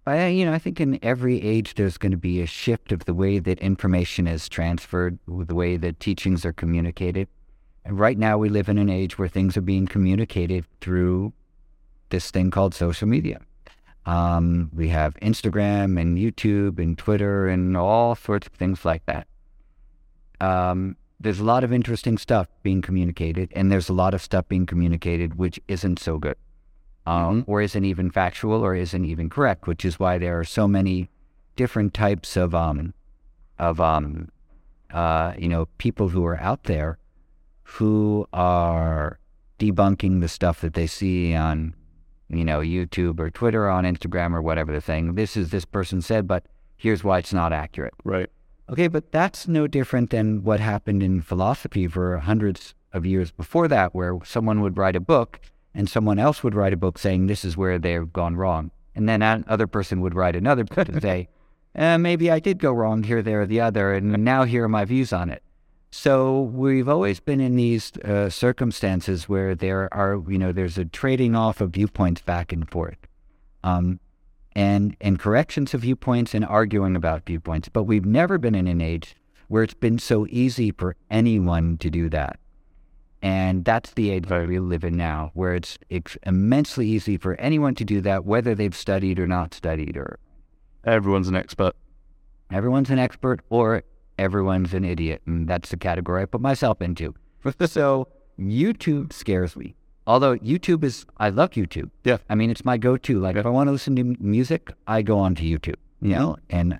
I, you know, I think in every age there's going to be a shift of the way that information is transferred, the way that teachings are communicated. And right now we live in an age where things are being communicated through this thing called social media. Um, we have Instagram and YouTube and Twitter and all sorts of things like that. Um, there's a lot of interesting stuff being communicated, and there's a lot of stuff being communicated which isn't so good um, or isn't even factual or isn't even correct, which is why there are so many different types of um, of um, uh, you know people who are out there who are debunking the stuff that they see on you know YouTube or Twitter or on Instagram or whatever the thing. This is this person said, but here's why it's not accurate. Right. Okay, but that's no different than what happened in philosophy for hundreds of years before that, where someone would write a book and someone else would write a book saying this is where they've gone wrong. And then another person would write another book to say, eh, maybe I did go wrong here, there, or the other, and now here are my views on it. So we've always been in these uh, circumstances where there are, you know, there's a trading off of viewpoints back and forth. Um, and and corrections of viewpoints and arguing about viewpoints. But we've never been in an age where it's been so easy for anyone to do that. And that's the age that we live in now, where it's, it's immensely easy for anyone to do that, whether they've studied or not studied, or Everyone's an expert. everyone's an expert or everyone's an idiot. And that's the category I put myself into. so YouTube scares me. Although YouTube is, I love YouTube. Yeah. I mean, it's my go-to. Like, if I want to listen to music, I go on to YouTube. You know, and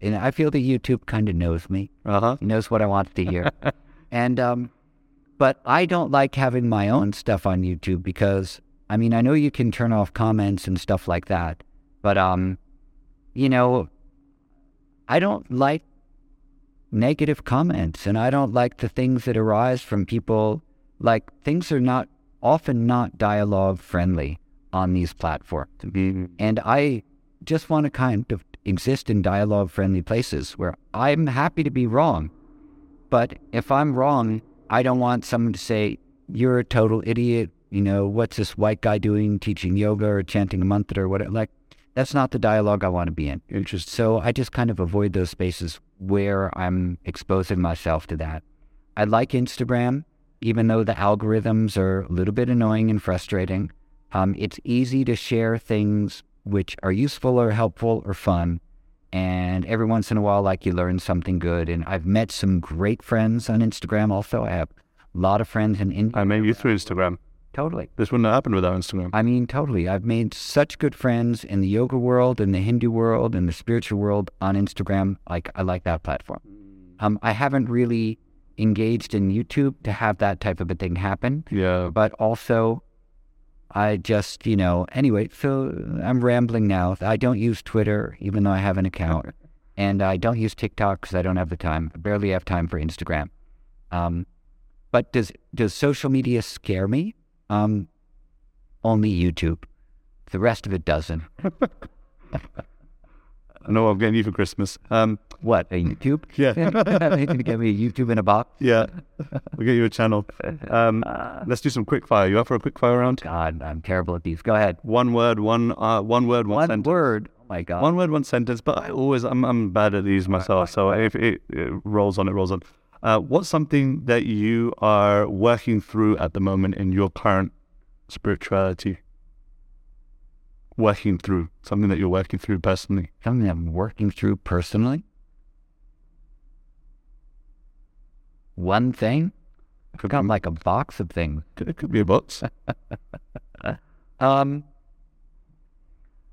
and I feel that YouTube kind of knows me. Uh huh. Knows what I want to hear. and um, but I don't like having my own stuff on YouTube because I mean I know you can turn off comments and stuff like that, but um, you know, I don't like negative comments and I don't like the things that arise from people. Like things are not often not dialogue friendly on these platforms, mm-hmm. and I just want to kind of exist in dialogue friendly places where I'm happy to be wrong. But if I'm wrong, I don't want someone to say, you're a total idiot. You know, what's this white guy doing teaching yoga or chanting a mantra or whatever? Like, that's not the dialogue I want to be in. Interesting. So I just kind of avoid those spaces where I'm exposing myself to that. I like Instagram, even though the algorithms are a little bit annoying and frustrating. Um, it's easy to share things which are useful or helpful or fun. And every once in a while, like you learn something good. And I've met some great friends on Instagram also. I have a lot of friends in India. I met you through Instagram. Totally. This wouldn't have happened without Instagram. I mean, totally. I've made such good friends in the yoga world, in the Hindu world, in the spiritual world on Instagram. Like, I like that platform. Um, I haven't really engaged in YouTube to have that type of a thing happen. Yeah. But also, I just, you know, anyway, so I'm rambling now. I don't use Twitter, even though I have an account. and I don't use TikTok because I don't have the time. I barely have time for Instagram. Um, but does does social media scare me? Um, only YouTube. The rest of it doesn't. no, I'm getting you for Christmas. Um, What a YouTube? yeah. you can get me a YouTube in a box. yeah. We'll get you a channel. Um, let's do some quick fire. You up for a quick fire round? God, I'm terrible at these. Go ahead. One word, one uh, one word, one, One sentence. word. Oh my God. One word, one sentence. But I always, I'm, I'm bad at these myself. So if it, it rolls on, it rolls on. Uh, what's something that you are working through at the moment in your current spirituality? Working through something that you're working through personally. Something I'm working through personally. One thing. I've got like a box of things. it could be a box. Um,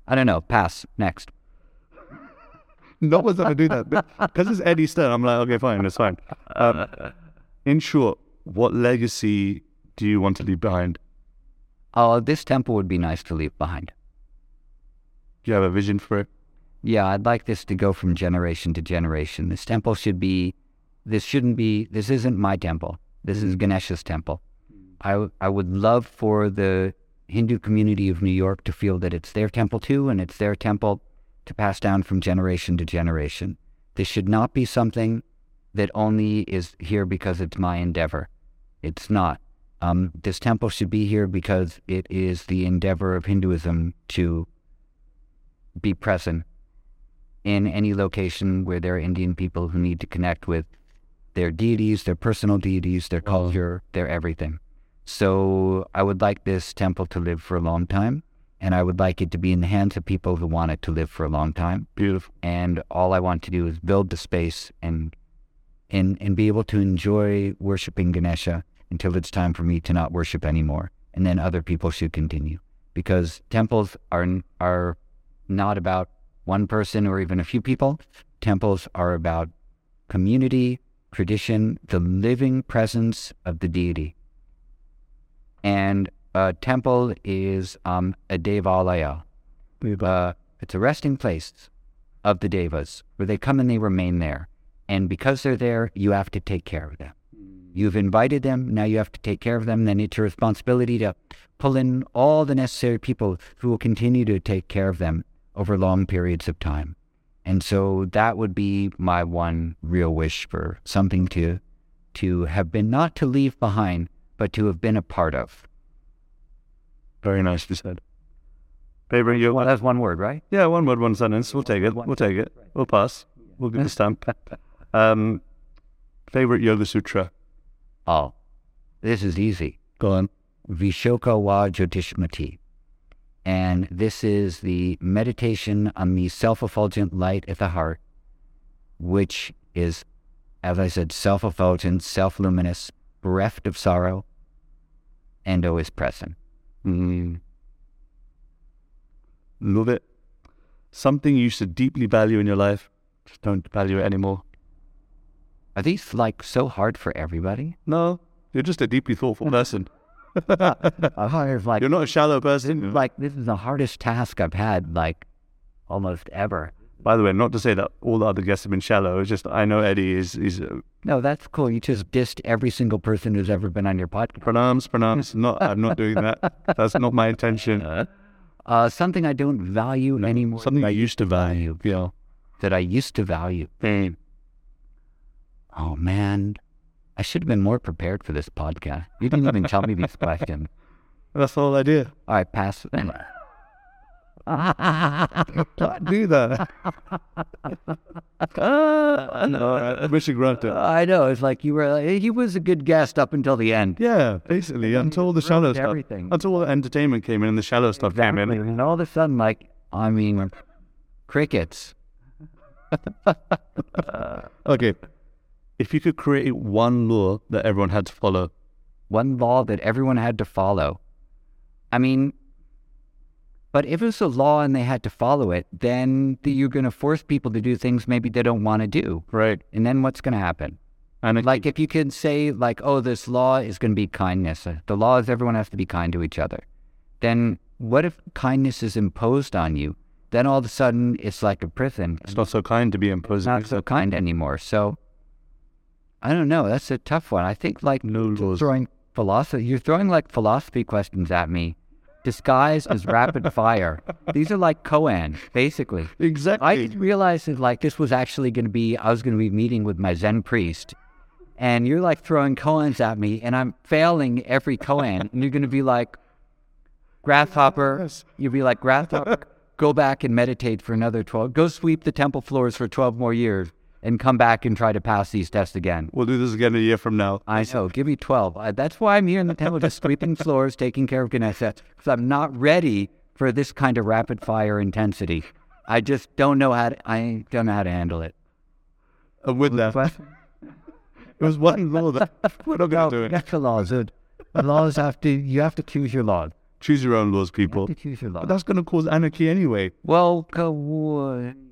I don't know. Pass. Next. No one's gonna do that because it's Eddie Stern. I'm like, okay, fine, it's fine. Um, in short, what legacy do you want to leave behind? Oh, this temple would be nice to leave behind. Do you have a vision for it? Yeah, I'd like this to go from generation to generation. This temple should be, this shouldn't be, this isn't my temple. This is Ganesha's temple. I, I would love for the Hindu community of New York to feel that it's their temple too, and it's their temple to pass down from generation to generation. This should not be something that only is here because it's my endeavor. It's not. Um, this temple should be here because it is the endeavor of Hinduism to be present in any location where there are Indian people who need to connect with their deities, their personal deities, their culture, their everything. So I would like this temple to live for a long time, and I would like it to be in the hands of people who want it to live for a long time. Beautiful. And all I want to do is build the space and and and be able to enjoy worshiping Ganesha until it's time for me to not worship anymore, and then other people should continue because temples are are not about one person or even a few people. Temples are about community, tradition, the living presence of the deity. And a temple is um, a devalaya. Uh, it's a resting place of the devas where they come and they remain there. And because they're there, you have to take care of them. You've invited them, now you have to take care of them. Then it's your responsibility to pull in all the necessary people who will continue to take care of them over long periods of time. And so that would be my one real wish for something to to have been not to leave behind, but to have been a part of. Very nicely said. Favorite yoga? Well, that's one word, right? Yeah, one word, one sentence. We'll take it. We'll take it. We'll pass. We'll give the stamp. Um, favorite yoga sutra? Oh, this is easy. Go on. Vishoka va Jyotishmati. And this is the meditation on the self effulgent light at the heart, which is, as I said, self effulgent, self luminous, bereft of sorrow, and always present. Mm. Love it. Something you used to deeply value in your life, just don't value it anymore. Are these like so hard for everybody? No, you're just a deeply thoughtful person. Hard, like, You're not a shallow person. like this is the hardest task I've had, like, almost ever. By the way, not to say that all the other guests have been shallow. It's just I know Eddie is is uh, No, that's cool. You just dissed every single person who's ever been on your podcast. pronounce pronounce. Not I'm not doing that. That's not my intention. Uh, something I don't value anymore. Something I used to value. Yeah. that I used to value. Oh man, I should have been more prepared for this podcast. You didn't even tell me these questions. That's the whole idea. All right, pass. Don't do that. no, mission granted. I know. It's like you were. He was a good guest up until the end. Yeah, basically, until the shallow stuff, everything. until the entertainment came in and the shallow stuff came Exactly. in. And all of a sudden, like, I mean, crickets. Okay, if you could create one law that everyone had to follow, One law that everyone had to follow. I mean, but if it's a law and they had to follow it, then th- you're going to force people to do things maybe they don't want to do. right? And then what's going to happen? And Like if you can say like, oh, this law is going to be kindness. uh, The law is everyone has to be kind to each other. Then what if kindness is imposed on you? Then all of a sudden it's like a prison. it's not so kind to be imposed. It's not so kind anymore. So I don't know. That's a tough one. I think like No you're laws. throwing philosophy. You're throwing like philosophy questions at me, disguised as rapid fire. These are like Koan, basically. Exactly. I didn't realize that like this was actually going to be. I was going to be meeting with my Zen priest, and you're like throwing koans at me, and I'm failing every koan, and you're going to be like, grasshopper. Yes. You'll be like grasshopper. go back and meditate for another twelve. Go sweep the temple floors for twelve more years, and come back and try to pass these tests again. We'll do this again a year from now. I know. Give me 12. Uh, that's why I'm here in the temple, just sweeping floors, taking care of Ganesha, because I'm not ready for this kind of rapid fire intensity. I just don't know how to, I don't know how to handle it. And with that, it was one law that we're not going to do. That's the laws, dude. The laws have to, you have to choose your law. Choose your own laws, people. choose your. But that's going to cause anarchy anyway. Well,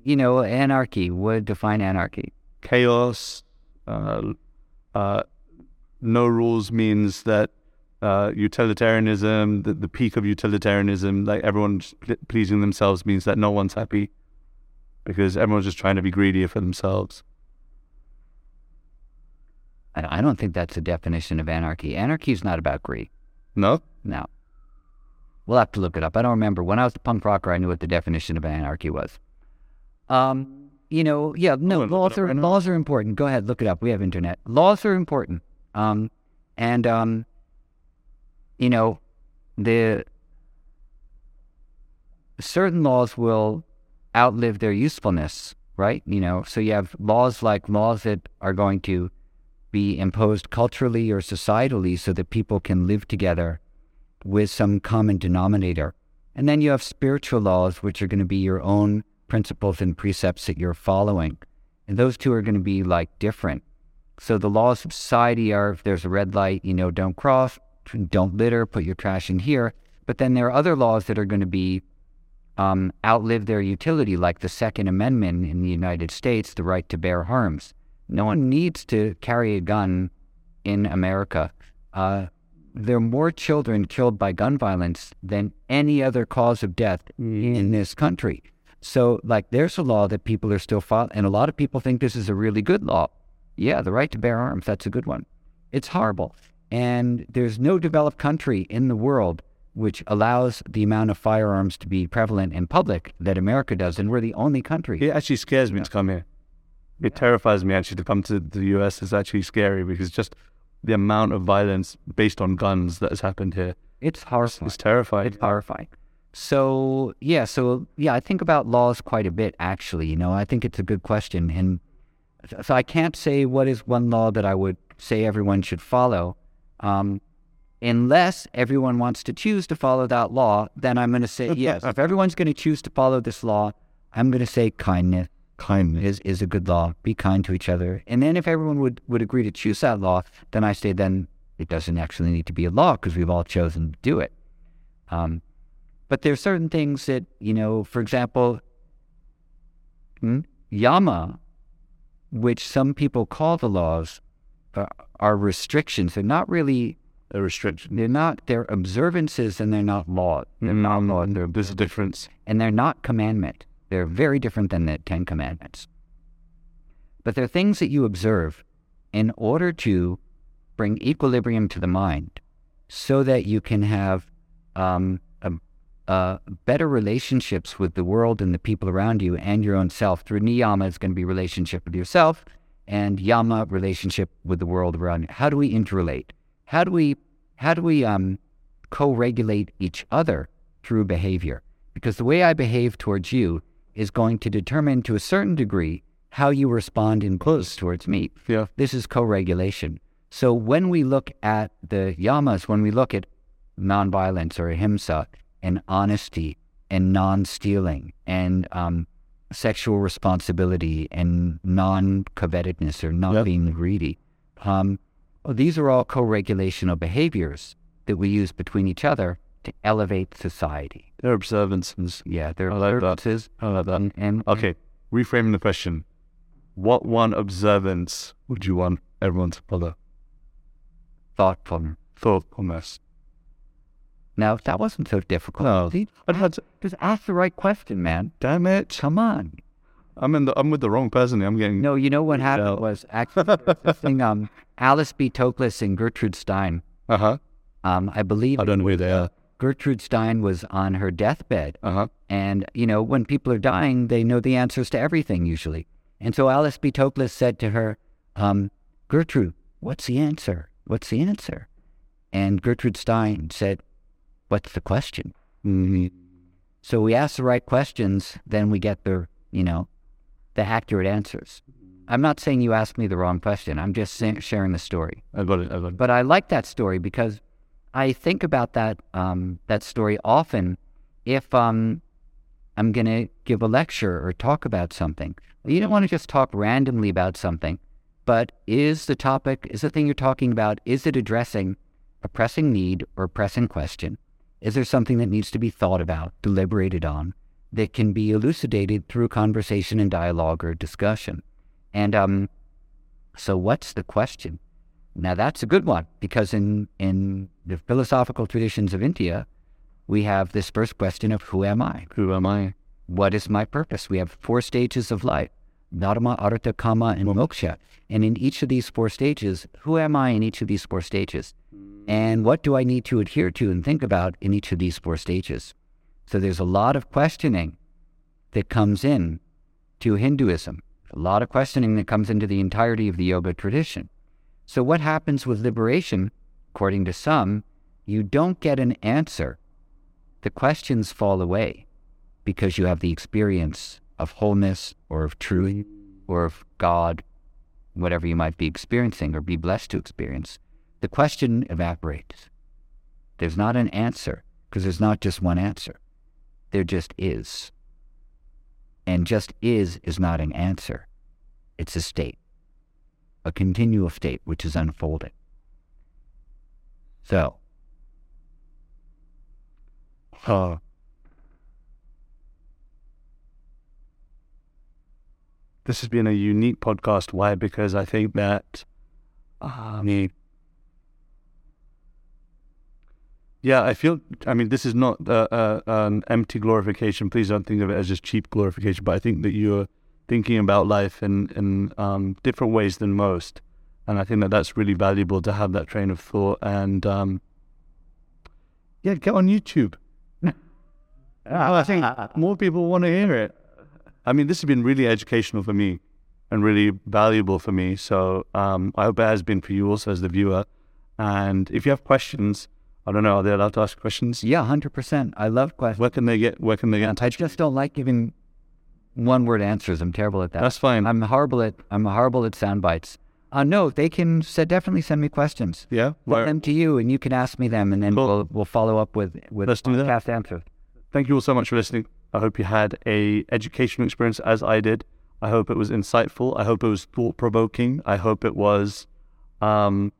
you know, anarchy would define anarchy. Chaos. Uh, uh, no rules means that uh, utilitarianism, the, the peak of utilitarianism, like everyone's pl- pleasing themselves, means that no one's happy because everyone's just trying to be greedy for themselves. I don't think that's a definition of anarchy. Anarchy is not about greed. No? No. We'll have to look it up. I don't remember. When I was a punk rocker, I knew what the definition of anarchy was. Um, you know, yeah, no, look laws are laws are important. Go ahead, look it up. We have internet. Laws are important. Um, and um, you know, the certain laws will outlive their usefulness, right? You know, so you have laws like laws that are going to be imposed culturally or societally so that people can live together with some common denominator. And then you have spiritual laws, which are going to be your own principles and precepts that you're following. And those two are going to be like different. So the laws of society are if there's a red light, you know, don't cross, don't litter, put your trash in here. But then there are other laws that are going to be um, outlive their utility, like the Second Amendment in the United States, the right to bear arms. No one needs to carry a gun in America. Uh, there are more children killed by gun violence than any other cause of death mm-hmm. in this country. So, like, there's a law that people are still following, and a lot of people think this is a really good law. Yeah, the right to bear arms, that's a good one. It's horrible. And there's no developed country in the world which allows the amount of firearms to be prevalent in public that America does, and we're the only country. It actually scares me to come here. It terrifies me actually to come to the US. It's actually scary because just the amount of violence based on guns that has happened here It's horrifying. It's terrifying. It's horrifying. So yeah, so yeah, I think about laws quite a bit actually. You know, I think it's a good question, and so I can't say what is one law that I would say everyone should follow, um, unless everyone wants to choose to follow that law. Then I'm going to say yes. If everyone's going to choose to follow this law, I'm going to say kindness. Kindness is, is a good law. Be kind to each other. And then if everyone would, would agree to choose that law, then I say then it doesn't actually need to be a law because we've all chosen to do it. Um, but there are certain things that, you know, for example, hmm, Yama, which some people call the laws, uh, are restrictions. They're not really, A restriction. they're not, they're observances and they're not law. They're not laws. They're There's a difference. and they're not commandment. They're very different than the Ten Commandments. But they're things that you observe in order to bring equilibrium to the mind so that you can have um, a, uh, better relationships with the world and the people around you and your own self. Through niyama, it's going to be relationship with yourself, and yama, relationship with the world around you. How do we interrelate? How do we, how do we um, co-regulate each other through behavior? Because the way I behave towards you is going to determine to a certain degree how you respond in close towards me. Yeah. This is co-regulation. So when we look at the yamas, when we look at nonviolence or ahimsa and honesty and non-stealing and um, sexual responsibility and non-covetedness or not Yep. being greedy, um, well, these are all co-regulational behaviors that we use between each other to elevate society. They're observances. Yeah, they're I like that. observances I like that. and, and Okay, reframing the question. what one observance would you want everyone to follow? Thoughtfulness. Thoughtfulness. Now, that wasn't so difficult. No. See, I'd had to, just ask the right question, man. damn it. Come on. I'm in the, I'm with the wrong person. I'm getting No, you know what happened No. was actually thing, um, Alice B. Toklas and Gertrude Stein. Uh huh. Um, I believe I don't know who they are. Gertrude Stein was on her deathbed. Uh huh. And, you know, when people are dying, they know the answers to everything usually. And so Alice B. Toklas said to her, um, Gertrude, what's the answer? What's the answer? And Gertrude Stein said, What's the question? hmm So we ask the right questions, then we get the, you know, the accurate answers. I'm not saying you asked me the wrong question. I'm just sa- sharing the story. I got it. I got it. But I like that story because I think about that um, that story often. If um, I'm going to give a lecture or talk about something, you don't want to just talk randomly about something. But is the topic, is the thing you're talking about, is it addressing a pressing need or a pressing question? Is there something that needs to be thought about, deliberated on, that can be elucidated through conversation and dialogue or discussion? And um, so, what's the question? Now, that's a good one because in, in the philosophical traditions of India, we have this first question of who am I? Who am I? What is my purpose? We have four stages of life Dharma, Artha, Kama, and Moksha. And in each of these four stages, who am I in each of these four stages? And what do I need to adhere to and think about in each of these four stages? So there's a lot of questioning that comes in to Hinduism, a lot of questioning that comes into the entirety of the yoga tradition. So, what happens with liberation, according to some, you don't get an answer. The questions fall away because you have the experience of wholeness or of truth or of God, whatever you might be experiencing or be blessed to experience. The question evaporates. There's not an answer because there's not just one answer. There just is. And just is is not an answer, it's a state, a continual state which is unfolding. So, Uh, this has been a unique podcast. Why? Because I think that, um, yeah, I feel. I mean, this is not uh, uh, an empty glorification. Please don't think of it as just cheap glorification. But I think that you're thinking about life in in um, different ways than most, and I think that that's really valuable to have that train of thought. And um, yeah, get on YouTube. I think more people want to hear it. I mean, this has been really educational for me and really valuable for me. So um, I hope it has been for you also as the viewer. And if you have questions, I don't know, are they allowed to ask questions? yeah, 100%. I love questions. Where can they get? Where can they get? I just don't like giving one word answers. I'm terrible at that. That's fine. I'm horrible at I'm horrible at sound bites. Uh, no, they can se- definitely send me questions. yeah. Send them to you, and you can ask me them, and then Cool. we'll we'll follow up with with Let's do that. answers. thank you all so much for listening. I hope you had a educational experience as I did. I hope it was insightful. I hope it was thought provoking. I hope it was um,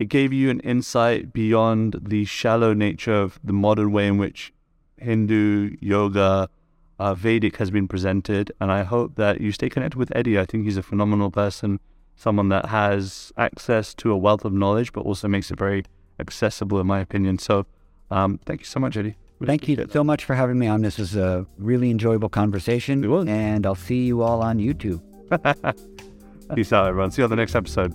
it gave you an insight beyond the shallow nature of the modern way in which Hindu yoga, uh, Vedic has been presented. And I hope that you stay connected with Eddie. I think he's a phenomenal person, someone that has access to a wealth of knowledge, but also makes it very accessible, in my opinion. So, um, thank you so much, Eddie. Really Thank you appreciate so much for having me on. This is a really enjoyable conversation, It was. and I'll see you all on YouTube. Peace out, everyone. See you on the next episode.